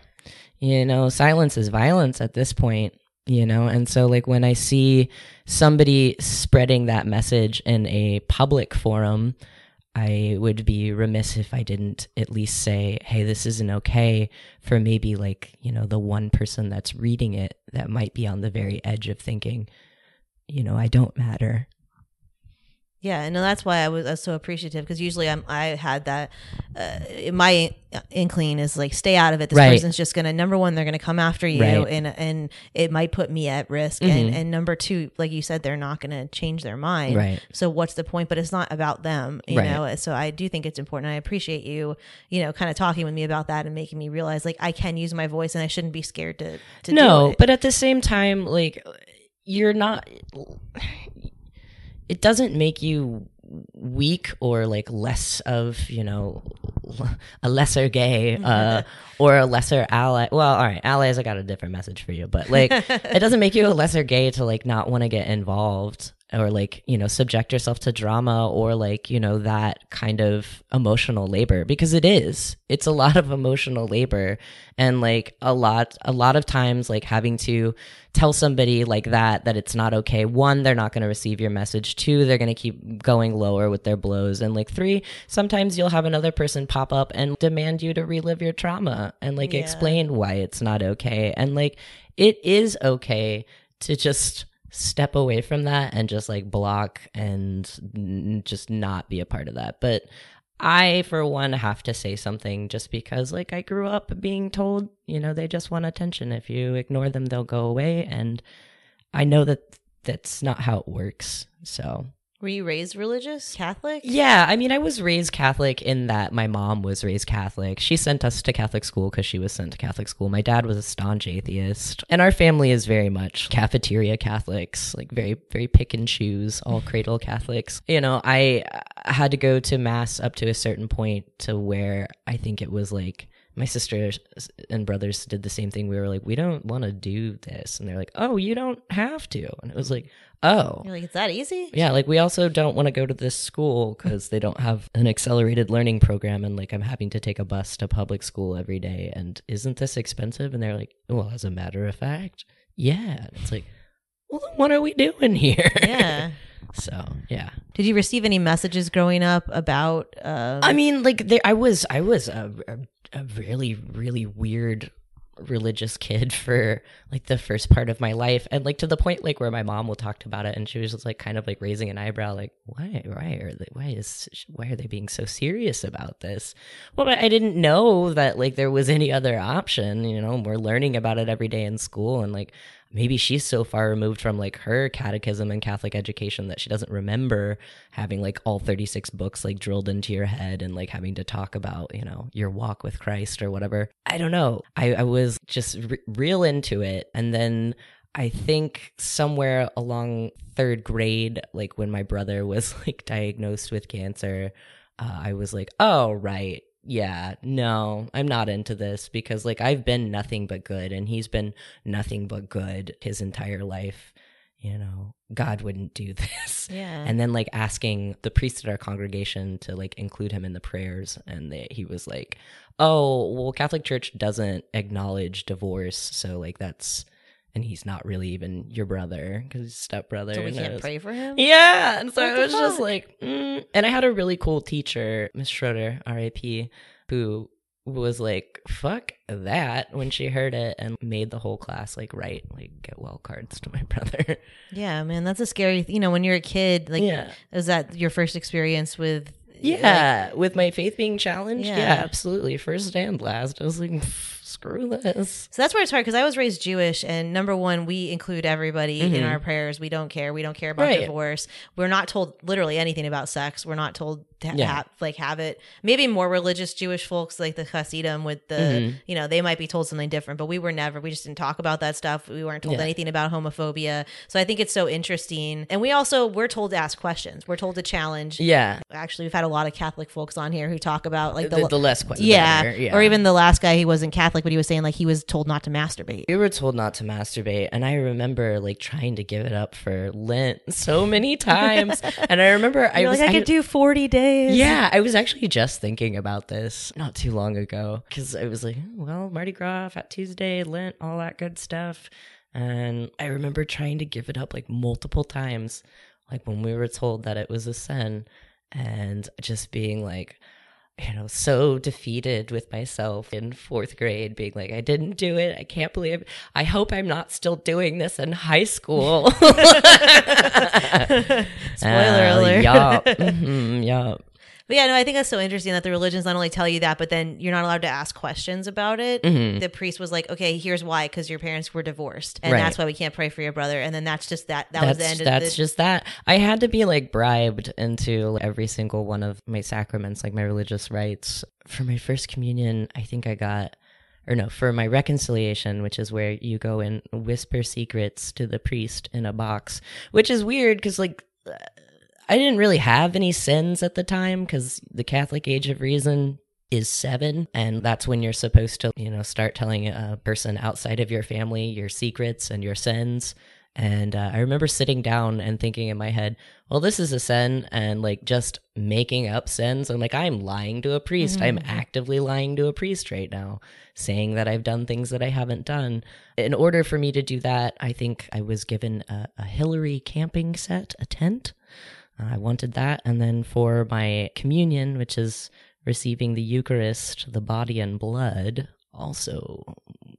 You know, silence is violence at this point, you know? And so, like, when I see somebody spreading that message in a public forum, I would be remiss if I didn't at least say, hey, this isn't okay for maybe, like, you know, the one person that's reading it that might be on the very edge of thinking, you know, I don't matter. Yeah, and that's why I was, I was so appreciative because usually I'm I had that uh, my inkling is like stay out of it. This Right. person's just gonna number one they're gonna come after you Right. and and it might put me at risk and and number two like you said they're not gonna change their mind. Right. So what's the point? But it's not about them, you Right. know. So I do think it's important. I appreciate you, you know, kind of talking with me about that and making me realize like I can use my voice and I shouldn't be scared to to no, do it. but at the same time, like you're not. It doesn't make you weak or like less of you know a lesser gay uh or a lesser ally. Well all right allies i got a different message for you but like it doesn't make you a lesser gay to like not want to get involved or like you know subject yourself to drama or like you know that kind of emotional labor because it is. It's a lot of emotional labor. And like a lot a lot of times like having to tell somebody like that that it's not okay. One they're not going to receive your message. Two they're going to keep going lower with their blows. And like three sometimes you'll have another person pop up and demand you to relive your trauma and like Yeah. explain why it's not okay. And like it is okay to just step away from that and just like block and just not be a part of that but I, for one, have to say something just because, like, I grew up being told, you know, they just want attention. If you ignore them, they'll go away. And I know that that's not how it works. So, Were you raised religious, Catholic? yeah, I mean, I was raised Catholic in that my mom was raised Catholic. She sent us to Catholic school because she was sent to Catholic school. My dad was a staunch atheist. And our family is very much cafeteria Catholics, like very, very pick and choose, all cradle Catholics. You know, I I had to go to Mass up to a certain point to where I think it was like my sisters and brothers did the same thing. We were like, we don't want to do this. And they're like, oh, you don't have to. And it was like, oh. You're like, it's that easy? Yeah, like we also don't want to go to this school because they don't have an accelerated learning program. And like I'm having to take a bus to public school every day. And isn't this expensive? And they're like, well, as a matter of fact, yeah. And it's like, well, then what are we doing here? Yeah. so, yeah. Did you receive any messages growing up about? Um, I mean, like there, I was, I was a, a, a really, really weird religious kid for like the first part of my life, and like to the point like where my mom will talk about it, and she was just like kind of like raising an eyebrow, like why, why are they, why is, why are they being so serious about this? Well, but I didn't know that like there was any other option. You know, we're learning about it every day in school, and like maybe she's so far removed from like her catechism and Catholic education that she doesn't remember having like all 36 books like drilled into your head and like having to talk about, you know, your walk with Christ or whatever. I don't know. I, I was just re- real into it. And then I think somewhere along third grade, like when my brother was like diagnosed with cancer, uh, I was like, oh, right yeah, no, I'm not into this because like I've been nothing but good and he's been nothing but good his entire life. You know, God wouldn't do this. Yeah. And then like asking the priest at our congregation to like include him in the prayers and they, he was like, "Oh, well Catholic Church doesn't acknowledge divorce, so like that's and he's not really even your brother because he's stepbrother. so we can't was- pray for him? yeah, and so What it was just like, mm. and I had a really cool teacher, Miss Schroeder, R.I.P., who was like, "Fuck that" when she heard it, and made the whole class like write like get well cards to my brother. Yeah, man, that's a scary. You know, when you're a kid, like, Yeah. is that your first experience with? yeah, with my faith being challenged, Yeah. yeah, absolutely, first and last. I was like, "Pff, screw this. So that's where it's hard because I was raised Jewish, and number one, we include everybody in Mhm. our prayers. We don't care. We don't care about Right. divorce. We're not told literally anything about sex. We're not told to ha- Yeah. have like have it. Maybe more religious Jewish folks like the Hasidim with the Mhm. you know they might be told something different, but we were never. We just didn't talk about that stuff. We weren't told Yeah. anything about homophobia. So I think it's so interesting, and we also we're told to ask questions. We're told to challenge. Yeah, Actually, we've had a lot of Catholic folks on here who talk about like the, the, the less question. yeah, yeah, or even the last guy he wasn't Catholic, but he was saying like he was told not to masturbate. We were told not to masturbate, and I remember like trying to give it up for Lent so many times. and I remember I was like, I could do 40 days. Yeah, I was actually just thinking about this not too long ago because I was like, "Oh, well, Mardi Gras, Fat Tuesday, Lent, all that good stuff. And I remember trying to give it up like multiple times, like when we were told that it was a sin, and just being like, you know, so defeated with myself in fourth grade, being like, I didn't do it. I can't believe. I hope I'm not still doing this in high school. Spoiler Uh, alert. Yup. Mhm, yup. But yeah, no, I think that's so interesting that the religions not only tell you that, but then you're not allowed to ask questions about it. Mhm. The priest was like, okay, here's why, because your parents were divorced. And Right. that's why we can't pray for your brother. And then that's just that. That was the end of that's the. just that. I had to be like bribed into every single one of my sacraments, like my religious rites. For my first communion, I think I got, or no, for my reconciliation, which is where you go and whisper secrets to the priest in a box, which is weird because like. I didn't really have any sins at the time because the Catholic age of reason is seven, and that's when you're supposed to, you know, start telling a person outside of your family your secrets and your sins. And uh, I remember sitting down and thinking in my head, well, this is a sin, and like just making up sins. I'm like, I'm lying to a priest. I'm actively lying to a priest right now, saying that I've done things that I haven't done. In order for me to do that, I think I was given a, a Hillary camping set, a tent. Uh, I wanted that. And then for my communion, which is receiving the Eucharist, the body and blood, also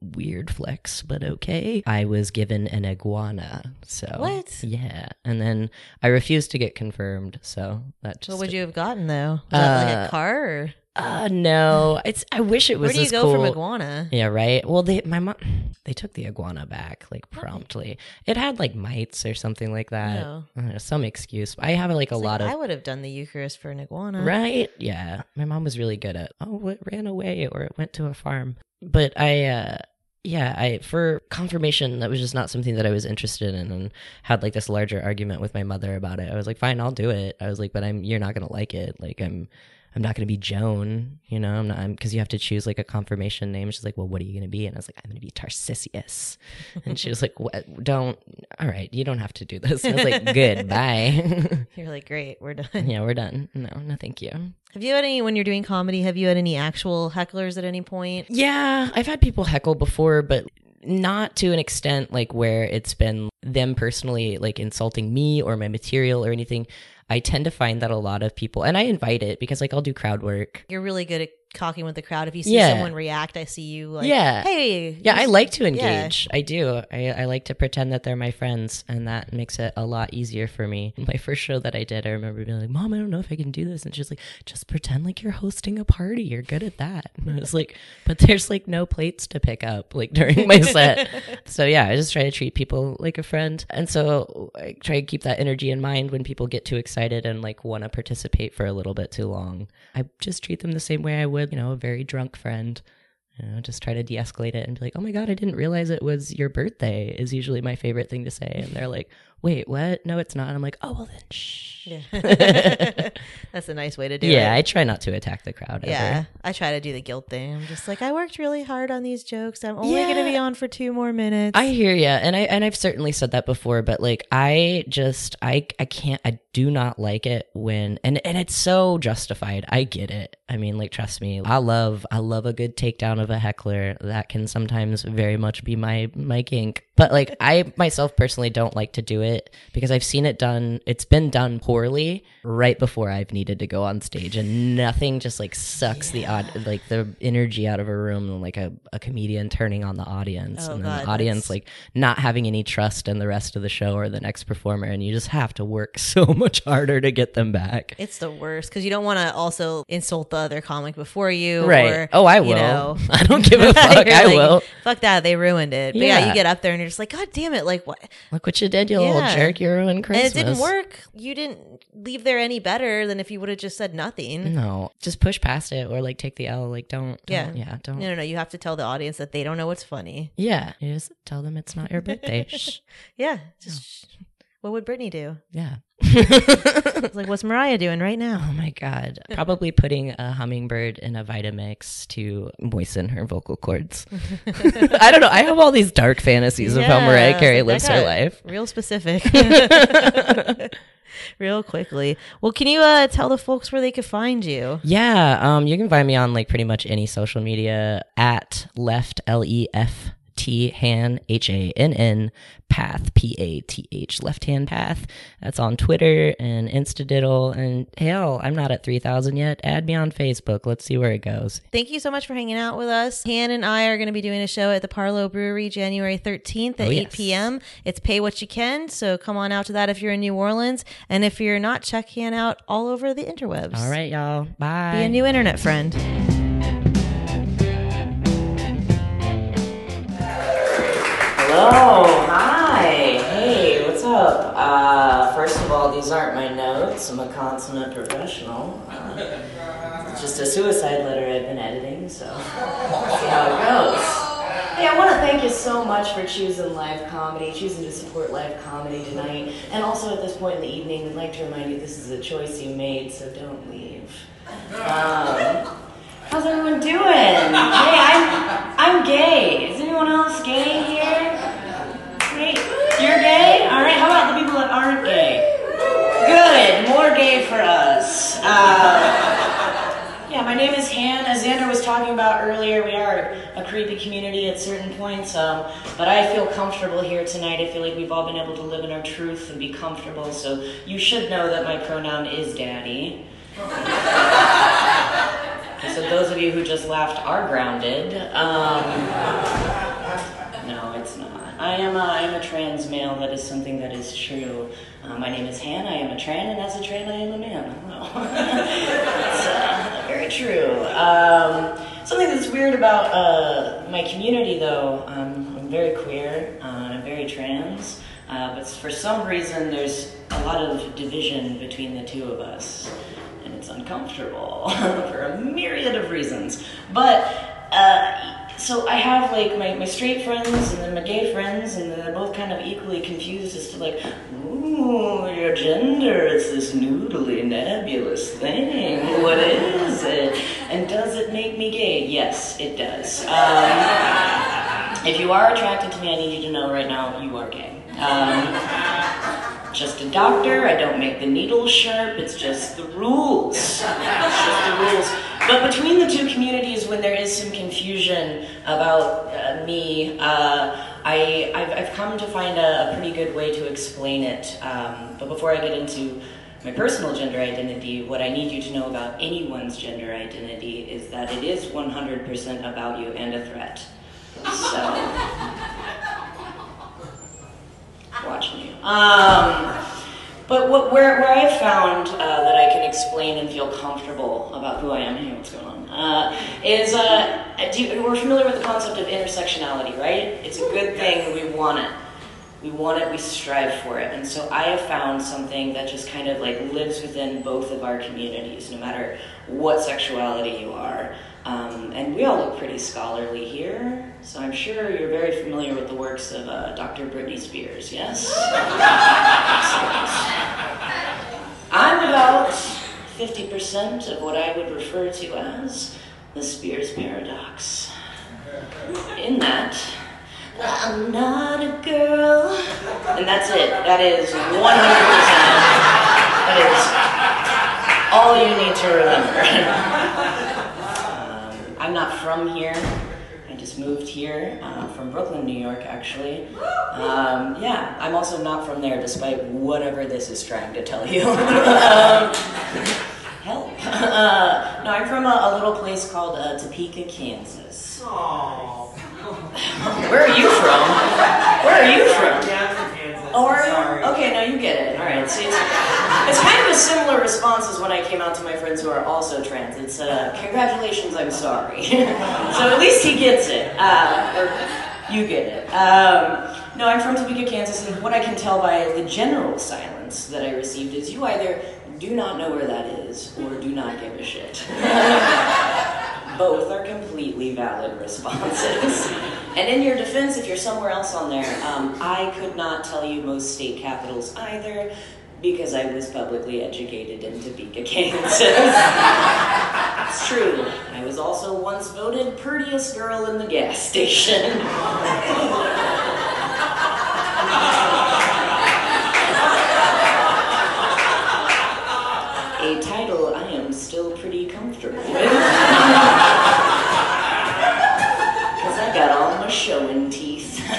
weird flex, but okay. I was given an iguana. So What? Yeah. And then I refused to get confirmed. So that just what would you have gotten though? Was that like Uh, a car? Or? Uh no. It's I wish it was Where do you go cool. from iguana? Yeah, right. Well, they my mom they took the iguana back like promptly. It had like mites or something like that. Oh. Uh, some excuse. I have like a It's lot like, of I would have done the Eucharist for an iguana. Right? Yeah. My mom was really good at, oh, it ran away or it went to a farm. But I, uh, yeah, I, for confirmation, that was just not something that I was interested in and had like this larger argument with my mother about it. I was like, fine, I'll do it. I was like, but I'm, you're not going to like it. Like, I'm, I'm not going to be Joan, you know, I'm not, because you have to choose like a confirmation name. She's like, well, what are you going to be? And I was like, I'm going to be Tarsicius. And she was like, what? Don't, all right, you don't have to do this. And I was like, good, bye. You're like, great, we're done. yeah, we're done. No, no, thank you. Have you had any when you're doing comedy? Have you had any actual hecklers at any point? Yeah, I've had people heckle before, but not to an extent like where it's been them personally like insulting me or my material or anything. I tend to find that a lot of people, and I invite it because like I'll do crowd work. You're really good at talking with the crowd. If you see Yeah. someone react, I see you like, Yeah. hey, Yeah, I like to yeah. engage. I do. I, I like to pretend that they're my friends, and that makes it a lot easier for me. My first show that I did, I remember being like, "Mom, I don't know if I can do this," and she's like, "Just pretend like you're hosting a party. You're good at that." And I was like, "But there's like no plates to pick up like during my set." so yeah, I just try to treat people like a friend, and so I try to keep that energy in mind when people get too excited and like want to participate for a little bit too long. I just treat them the same way I would, you know, a very drunk friend. You know, just try to de-escalate it and be like, "Oh my god, I didn't realize it was your birthday." Is usually my favorite thing to say, and they're like, "Wait, what? No, it's not." And I'm like, "Oh well, then shh." Yeah. That's a nice way to do it. yeah. I try not to attack the crowd. Ever. yeah, I try to do the guilt thing. I'm just like, I worked really hard on these jokes. I'm only going to be on for two more minutes. I hear you, and I and I've certainly said that before, but like I just I I can't I do not like it when and and it's so justified. I get it. I mean, like trust me, I love I love a good takedown of a heckler. That can sometimes very much be my my kink. But like I myself personally don't like to do it because I've seen it done. It's been done poorly right before I've needed to go on stage, and nothing just like sucks the odd like the energy out of a room like a, a comedian turning on the audience Oh, and then God, the audience that's- like not having any trust in the rest of the show or the next performer, and you just have to work so much harder to get them back. it's the worst because you don't want to also insult the other comic before you. Right. Or, Oh, I you will. know. I don't give a fuck. I like, will. Fuck that. They ruined it. But yeah. Yeah. you get up there and you're just like, God damn it. Like, what? Look what you did, you little Yeah. jerk. You ruined Christmas. And it didn't work. You didn't leave there any better than if you would have just said nothing. No, just push past it or like take the L. Like don't, Yeah. don't yeah, don't. No, no, no. You have to tell the audience that they don't know what's funny. Yeah, you just tell them it's not your birthday. Shh. Yeah. Just what would Britney do? Yeah. It's like, what's Mariah doing right now? Oh my god! Probably putting a hummingbird in a Vitamix to moisten her vocal cords. I don't know. I have all these dark fantasies of how Mariah Carey that lives her got life. Real specific. Real quickly. Well, can you uh, tell the folks where they could find you? Yeah, um, you can find me on like pretty much any social media at left L E F T Han H A N N path P A T H left hand path. That's on Twitter and Instadiddle and hell, I'm not at three thousand yet. Add me on Facebook. Let's see where it goes. Thank you so much for hanging out with us. Han and I are going to be doing a show at the Parleaux Brewery January 13th at Oh, 8 yes. p.m. It's pay what you can, so come on out to that if you're in New Orleans. And if you're not, check Han out all over the interwebs. All right, y'all. Bye. Be a new internet friend. Hello, hi, hey, what's up? Uh, first of all, these aren't my notes. I'm a consummate professional. Uh, it's just a suicide letter I've been editing, so see how it goes. Hey, I want to thank you so much for choosing live comedy, choosing to support live comedy tonight. And also at this point in the evening, we'd like to remind you this is a choice you made, so don't leave. Um, how's everyone doing? Hey, I'm I'm gay. Is anyone else gay here? Great. You're gay? All right. How about the people that aren't gay? Good. More gay for us. Uh, yeah, my name is Han. As Xander was talking about earlier, we are a creepy community at certain points, um, but I feel comfortable here tonight. I feel like we've all been able to live in our truth and be comfortable, so you should know that my pronoun is daddy. So those of you who just laughed are grounded. Um, no, it's not. I am a, I am a trans male. That is something that is true. Uh, my name is Han. I am a tran, and as a tran, I am a man. It's uh, very true. Um, something that's weird about uh, my community, though, um, I'm very queer. Uh, I'm very trans. Uh, but for some reason, there's a lot of division between the two of us it's uncomfortable for a myriad of reasons. But uh, so I have like my, my straight friends and then my gay friends, and they're both kind of equally confused as to like, ooh, your gender, it's this noodly, nebulous thing. What is it? And does it make me gay? Yes, it does. Um, if you are attracted to me, I need you to know right now you are gay. Um, just a doctor. I don't make the needle sharp. It's just the rules. It's just the rules. But between the two communities, when there is some confusion about uh, me, uh, I, I've, I've, come to find a, a, pretty good way to explain it. Um, but before I get into my personal gender identity, what I need you to know about anyone's gender identity is that it is 100% about you and a threat. So, watching you. Um, but what, where, where I've found uh, that I can explain and feel comfortable about who I am, hey, what's going on, uh, is uh, you, we're familiar with the concept of intersectionality, right? It's a good thing, we want it. We want it, we strive for it. And so I have found something that just kind of like lives within both of our communities, no matter what sexuality you are. Um, and we all look pretty scholarly here, so I'm sure you're very familiar with the works of uh, Dr. Britney Spears, yes? I'm about 50% of what I would refer to as the Spears paradox. In that, I'm not a girl. And that's it. That is 100%. That is all you need to remember. I'm not from here. I just moved here uh, from Brooklyn, New York, actually. Um, yeah, I'm also not from there, despite whatever this is trying to tell you. um, help. Uh, no, I'm from a, a, little place called uh, Topeka, Kansas. Aww. Where are you from? Where are you from? Oh, are you? Okay, now you get it. All right. See, it's, kind of a similar response as when I came out to my friends who are also trans. It's uh, congratulations, I'm sorry. so at least he gets it, uh, you get it. Um, no, I'm from Topeka, Kansas, and what I can tell by the general silence that I received is you either do not know where that is or do not give a shit. Both are completely valid responses. and in your defense, if you're somewhere else on there, um, I could not tell you most state capitals either because I was publicly educated in Topeka, Kansas. it's true. I was also once voted prettiest girl in the gas station. A title I am still pretty comfortable with. Because showing teeth.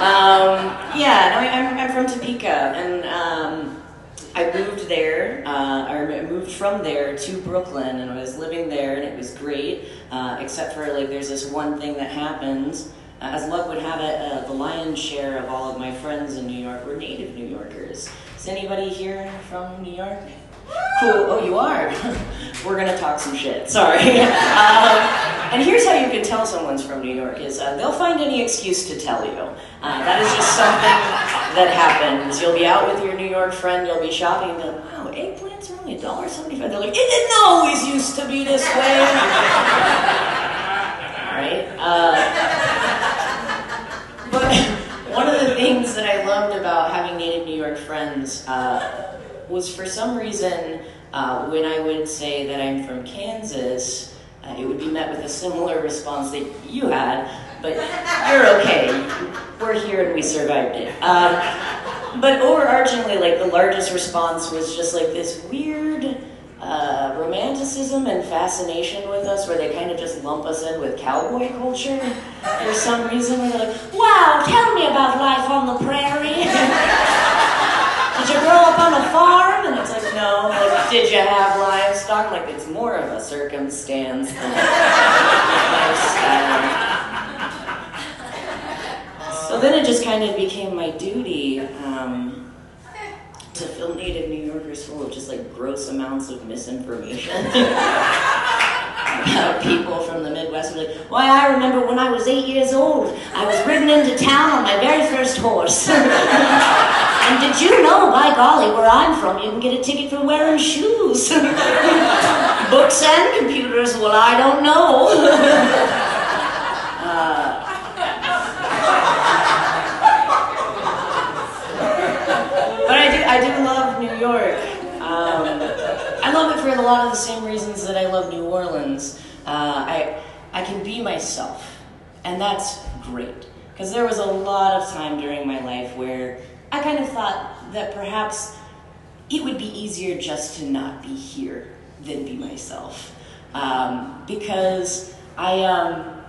um, yeah, no, I'm, Topeka, and um, I moved there, uh, moved from there to Brooklyn, and I was living there, and it was great, uh, except for like there's this one thing that happens. Uh, as luck would have it, uh, the lion's share of all of my friends in New York were native New Yorkers. Is anybody here from New York? Cool. Oh, you are. We're gonna talk some shit. Sorry. um, and here's how you can tell someone's from New York: is uh, they'll find any excuse to tell you. Uh, that is just something that happens. You'll be out with your New York friend. You'll be shopping. And like, wow, eggplants are only a dollar seventy-five. They're like, it didn't always used to be this way. right? Uh, but one of the things that I loved about having native New York friends uh, was for some reason uh, when I would say that I'm from Kansas uh, it would be met with a similar response that you had, but you're okay. We're here and we survived it. Um, but overarchingly, like the largest response was just like this weird uh, romanticism and fascination with us, where they kind of just lump us in with cowboy culture for some reason. They're like, "Wow, tell me about life on the prairie." did you grow up on a farm? And it's like, no. Like, did you have livestock? Like, it's more of a circumstance than a lifestyle. So then it just kind of became my duty um, to fill native New Yorkers full of just like gross amounts of misinformation. people from the Midwest like, why, I remember when I was eight years old, I was ridden into town on my very first horse. And did you know, by golly, where I'm from, you can get a ticket for wearing shoes? Books and computers, well, I don't know. Uh, but I do, I do love New York. Um, I love it for a lot of the same reasons that I love New Orleans. Uh, I, I can be myself, and that's great. Because there was a lot of time during my life where I kind of thought that perhaps it would be easier just to not be here than be myself. Um, because I, um,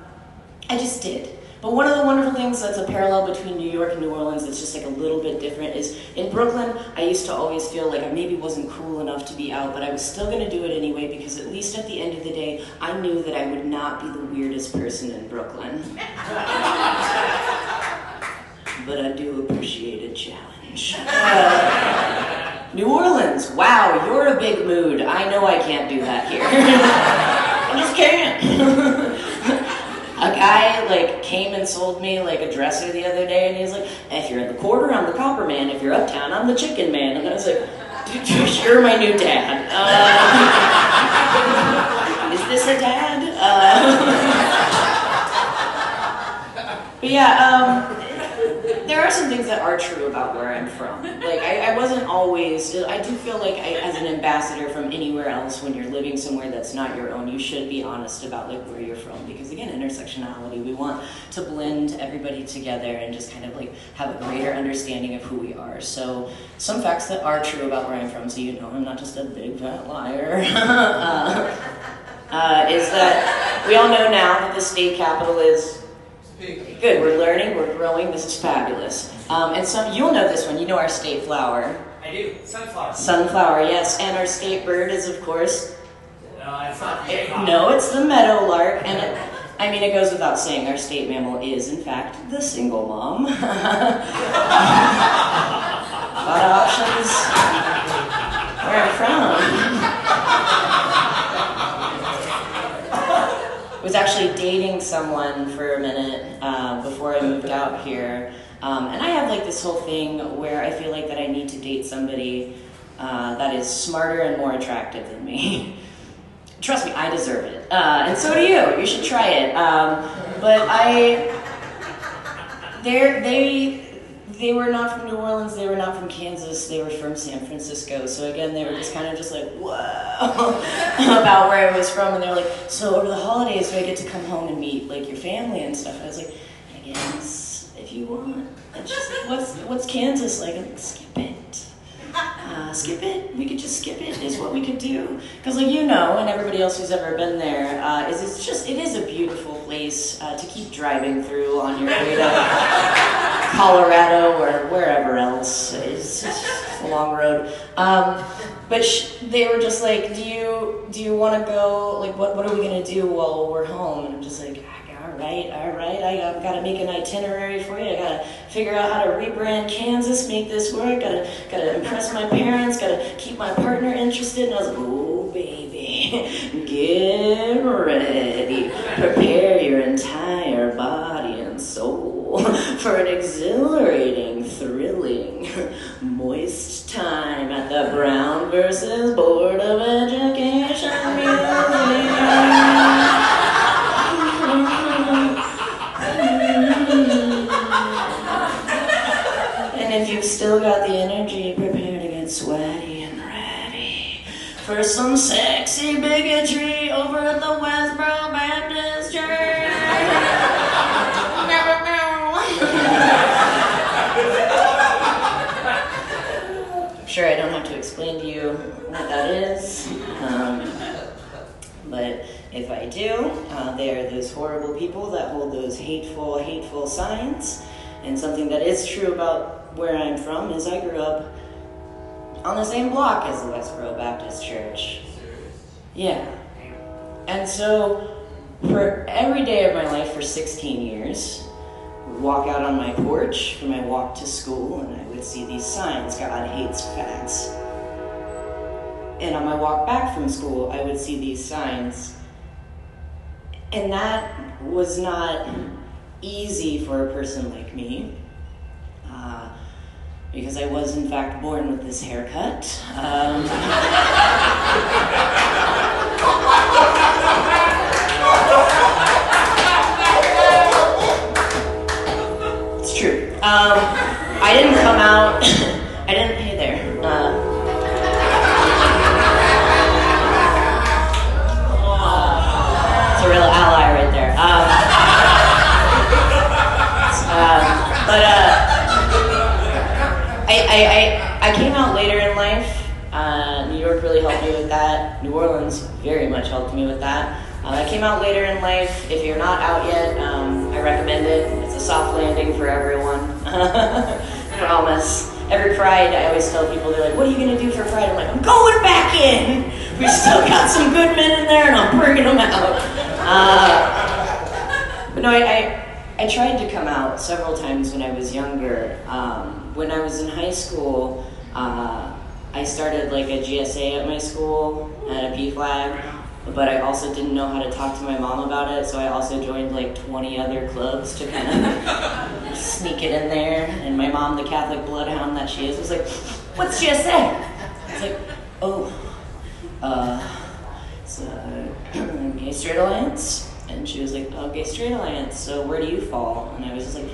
I just did. But one of the wonderful things that's a parallel between New York and New Orleans that's just like a little bit different is in Brooklyn, I used to always feel like I maybe wasn't cool enough to be out, but I was still gonna do it anyway because at least at the end of the day, I knew that I would not be the weirdest person in Brooklyn. but I do appreciate a challenge. New Orleans, wow, you're a big mood. I know I can't do that here. I just can't. A guy like came and sold me like a dresser the other day and he's like if you're in the quarter i'm the copper man. If you're uptown i'm the chicken man. And i was like you're my new dad. Uh, is this a dad? Uh, but yeah um, there are some things that are true about where I'm from. Like, I, I, wasn't always, I do feel like I, as an ambassador from anywhere else, when you're living somewhere that's not your own, you should be honest about like where you're from. Because again, intersectionality, we want to blend everybody together and just kind of like have a greater understanding of who we are. So some facts that are true about where I'm from, so you know I'm not just a big fat liar, uh, uh, is that we all know now that the state capital is Good, we're learning, we're growing, this is fabulous. Um, and some, you'll know this one, you know our state flower. I do, sunflower. Sunflower, yes. And our state bird is, of course. No, it's not it, No, it's the meadow lark. And it, I mean, it goes without saying, our state mammal is, in fact, the single mom. a lot of options where I'm from. Was actually dating someone for a minute uh, before I moved out here. Um, and I have like this whole thing where I feel like that I need to date somebody uh, that is smarter and more attractive than me. Trust me, I deserve it. Uh, and so do you. You should try it. Um, but I, they they they were not from New Orleans, they were not from Kansas, they were from San Francisco. So again, they were just kind of just like, whoa, about where I was from. And they're like, so over the holidays, do I get to come home and meet like your family and stuff? And I was like, I guess if you want. And she's like, what's, what's Kansas like? I'm like, skip it. Uh, skip it. We could just skip it. Is what we could do. Because, like you know, and everybody else who's ever been there, uh, is it's just it is a beautiful place uh, to keep driving through on your way to Colorado or wherever else. It's, a long road. Um, but sh- they were just like, "Do you do you want to go? Like, what what are we gonna do while we're home?" And I'm just like, "All right, all right. I, I've got to make an itinerary for you. I gotta figure out how to rebrand Kansas, make this work. Gotta gotta impress my parents. Gotta keep my partner interested." And I was like, "Oh, baby, get ready. Prepare your entire body and soul." for an exhilarating, thrilling, moist time at the Brown versus Board of Education and if you've still got the energy, prepare to get sweaty and ready for some sexy bigotry over at the Westboro Baptist Church. I'm sure I don't have to explain to you what that is. Um, but if I do, uh, they are those horrible people that hold those hateful, hateful signs. And something that is true about where I'm from is I grew up on the same block as the Westboro Baptist Church. Yeah. And so, for every day of my life for 16 years, walk out on my porch for my walk to school and I see these signs God hates fags. And on my walk back from school, I would see these signs. And that was not easy for a person like me. Uh, because I was in fact born with this haircut. Um, it's true. Um, I didn't come out. I didn't. Hey there. Uh, it's a real ally right there. Um, um, but uh, I, I, I, I came out later in life. Uh, New York really helped me with that. New Orleans very much helped me with that. Uh, I came out later in life. If you're not out yet, um, I recommend it. It's a soft landing for everyone. Promise. Every Pride, I always tell people, they're like, what are you going to do for Pride? I'm like, I'm going back in. We still got some good men in there, and I'm bringing them out. Uh, but no, I, I, I tried to come out several times when I was younger. Um, when I was in high school, uh, I started like a GSA at my school at a PFLAG, but I also didn't know how to talk to my mom about it, so I also joined like 20 other clubs to kind of sneak it in there. And my mom, the Catholic bloodhound that she is, was like, "What's GSA?" I was like, "Oh, uh, it's a gay straight alliance." And she was like, "Oh, gay straight alliance. So where do you fall?" And I was just like,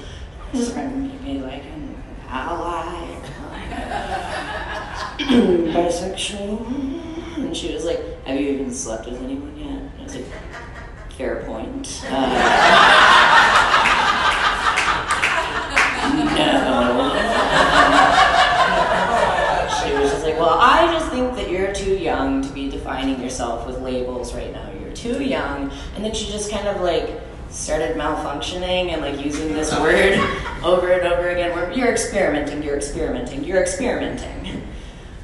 "Just maybe like an ally." bisexual. And she was like, Have you even slept with anyone yet? Was like, Fair point. Uh, no. she was just like, Well, I just think that you're too young to be defining yourself with labels right now. You're too young. And then she just kind of like started malfunctioning and like using this word over and over again where you're experimenting, you're experimenting, you're experimenting.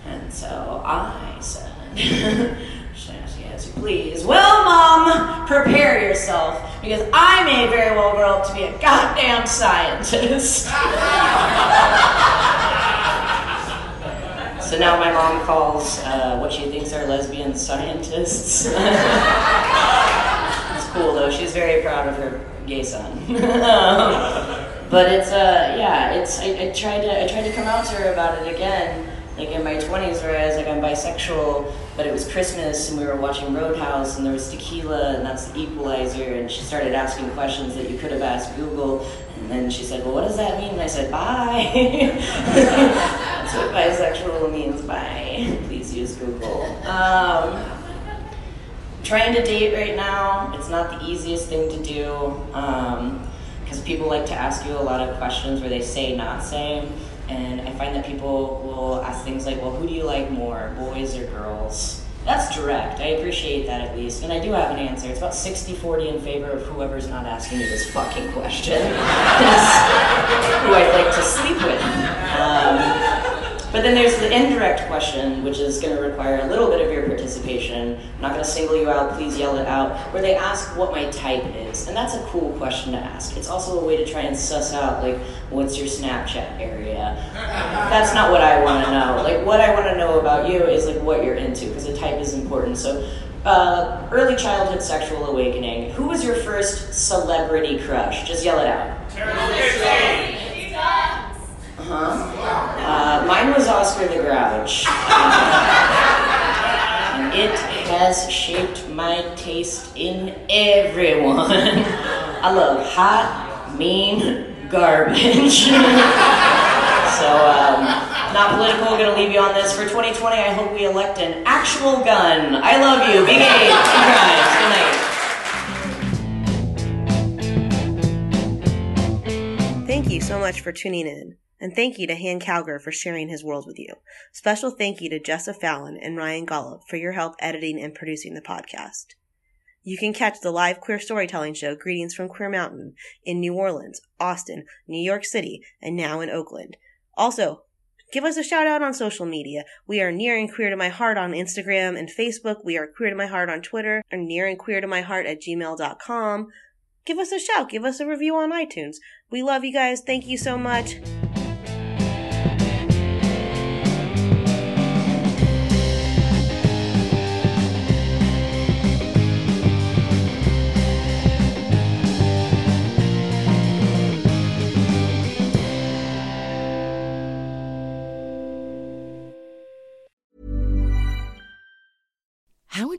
And so I said, yes, please. Well, Mom, prepare yourself because I may very well grow up to be a goddamn scientist. so now my mom calls uh, what she thinks are lesbian scientists. it's cool though. She's very proud of her gay son. but it's uh yeah, it's I, I tried to I tried to come out to her about it again like in my 20s where I was like I'm bisexual but it was Christmas and we were watching Roadhouse and there was tequila and that's the equalizer and she started asking questions that you could have asked Google. And then she said well what does that mean? And I said bye. That's what bisexual means bye. Please use Google. Um, trying to date right now it's not the easiest thing to do because people like to ask you a lot of questions where they say not say and I find that people will ask things like, well, who do you like more, boys or girls? That's direct. I appreciate that at least. And I do have an answer. It's about 60 40 in favor of whoever's not asking me this fucking question. who I'd like to sleep with. Um, but then there's the indirect question, which is going to require a little bit of your participation. I'm not going to single you out, please yell it out, where they ask what my type is. And that's a cool question to ask. It's also a way to try and suss out, like, what's your Snapchat area? That's not what I want to know. Like, what I want to know about you is, like, what you're into, because the type is important. So, uh, early childhood sexual awakening. Who was your first celebrity crush? Just yell it out. Uh-huh. Uh, mine was Oscar the Grouch. and it has shaped my taste in everyone. I love hot, mean garbage. so, um, not political, gonna leave you on this. For 2020, I hope we elect an actual gun. I love you. Big A. Good night. Thank you so much for tuning in. And thank you to Han Calger for sharing his world with you. Special thank you to Jessa Fallon and Ryan Gollop for your help editing and producing the podcast. You can catch the live queer storytelling show Greetings from Queer Mountain in New Orleans, Austin, New York City, and now in Oakland. Also, give us a shout out on social media. We are Near and Queer to My Heart on Instagram and Facebook. We are Queer to My Heart on Twitter and Near and Queer to My Heart at gmail.com. Give us a shout. Give us a review on iTunes. We love you guys. Thank you so much.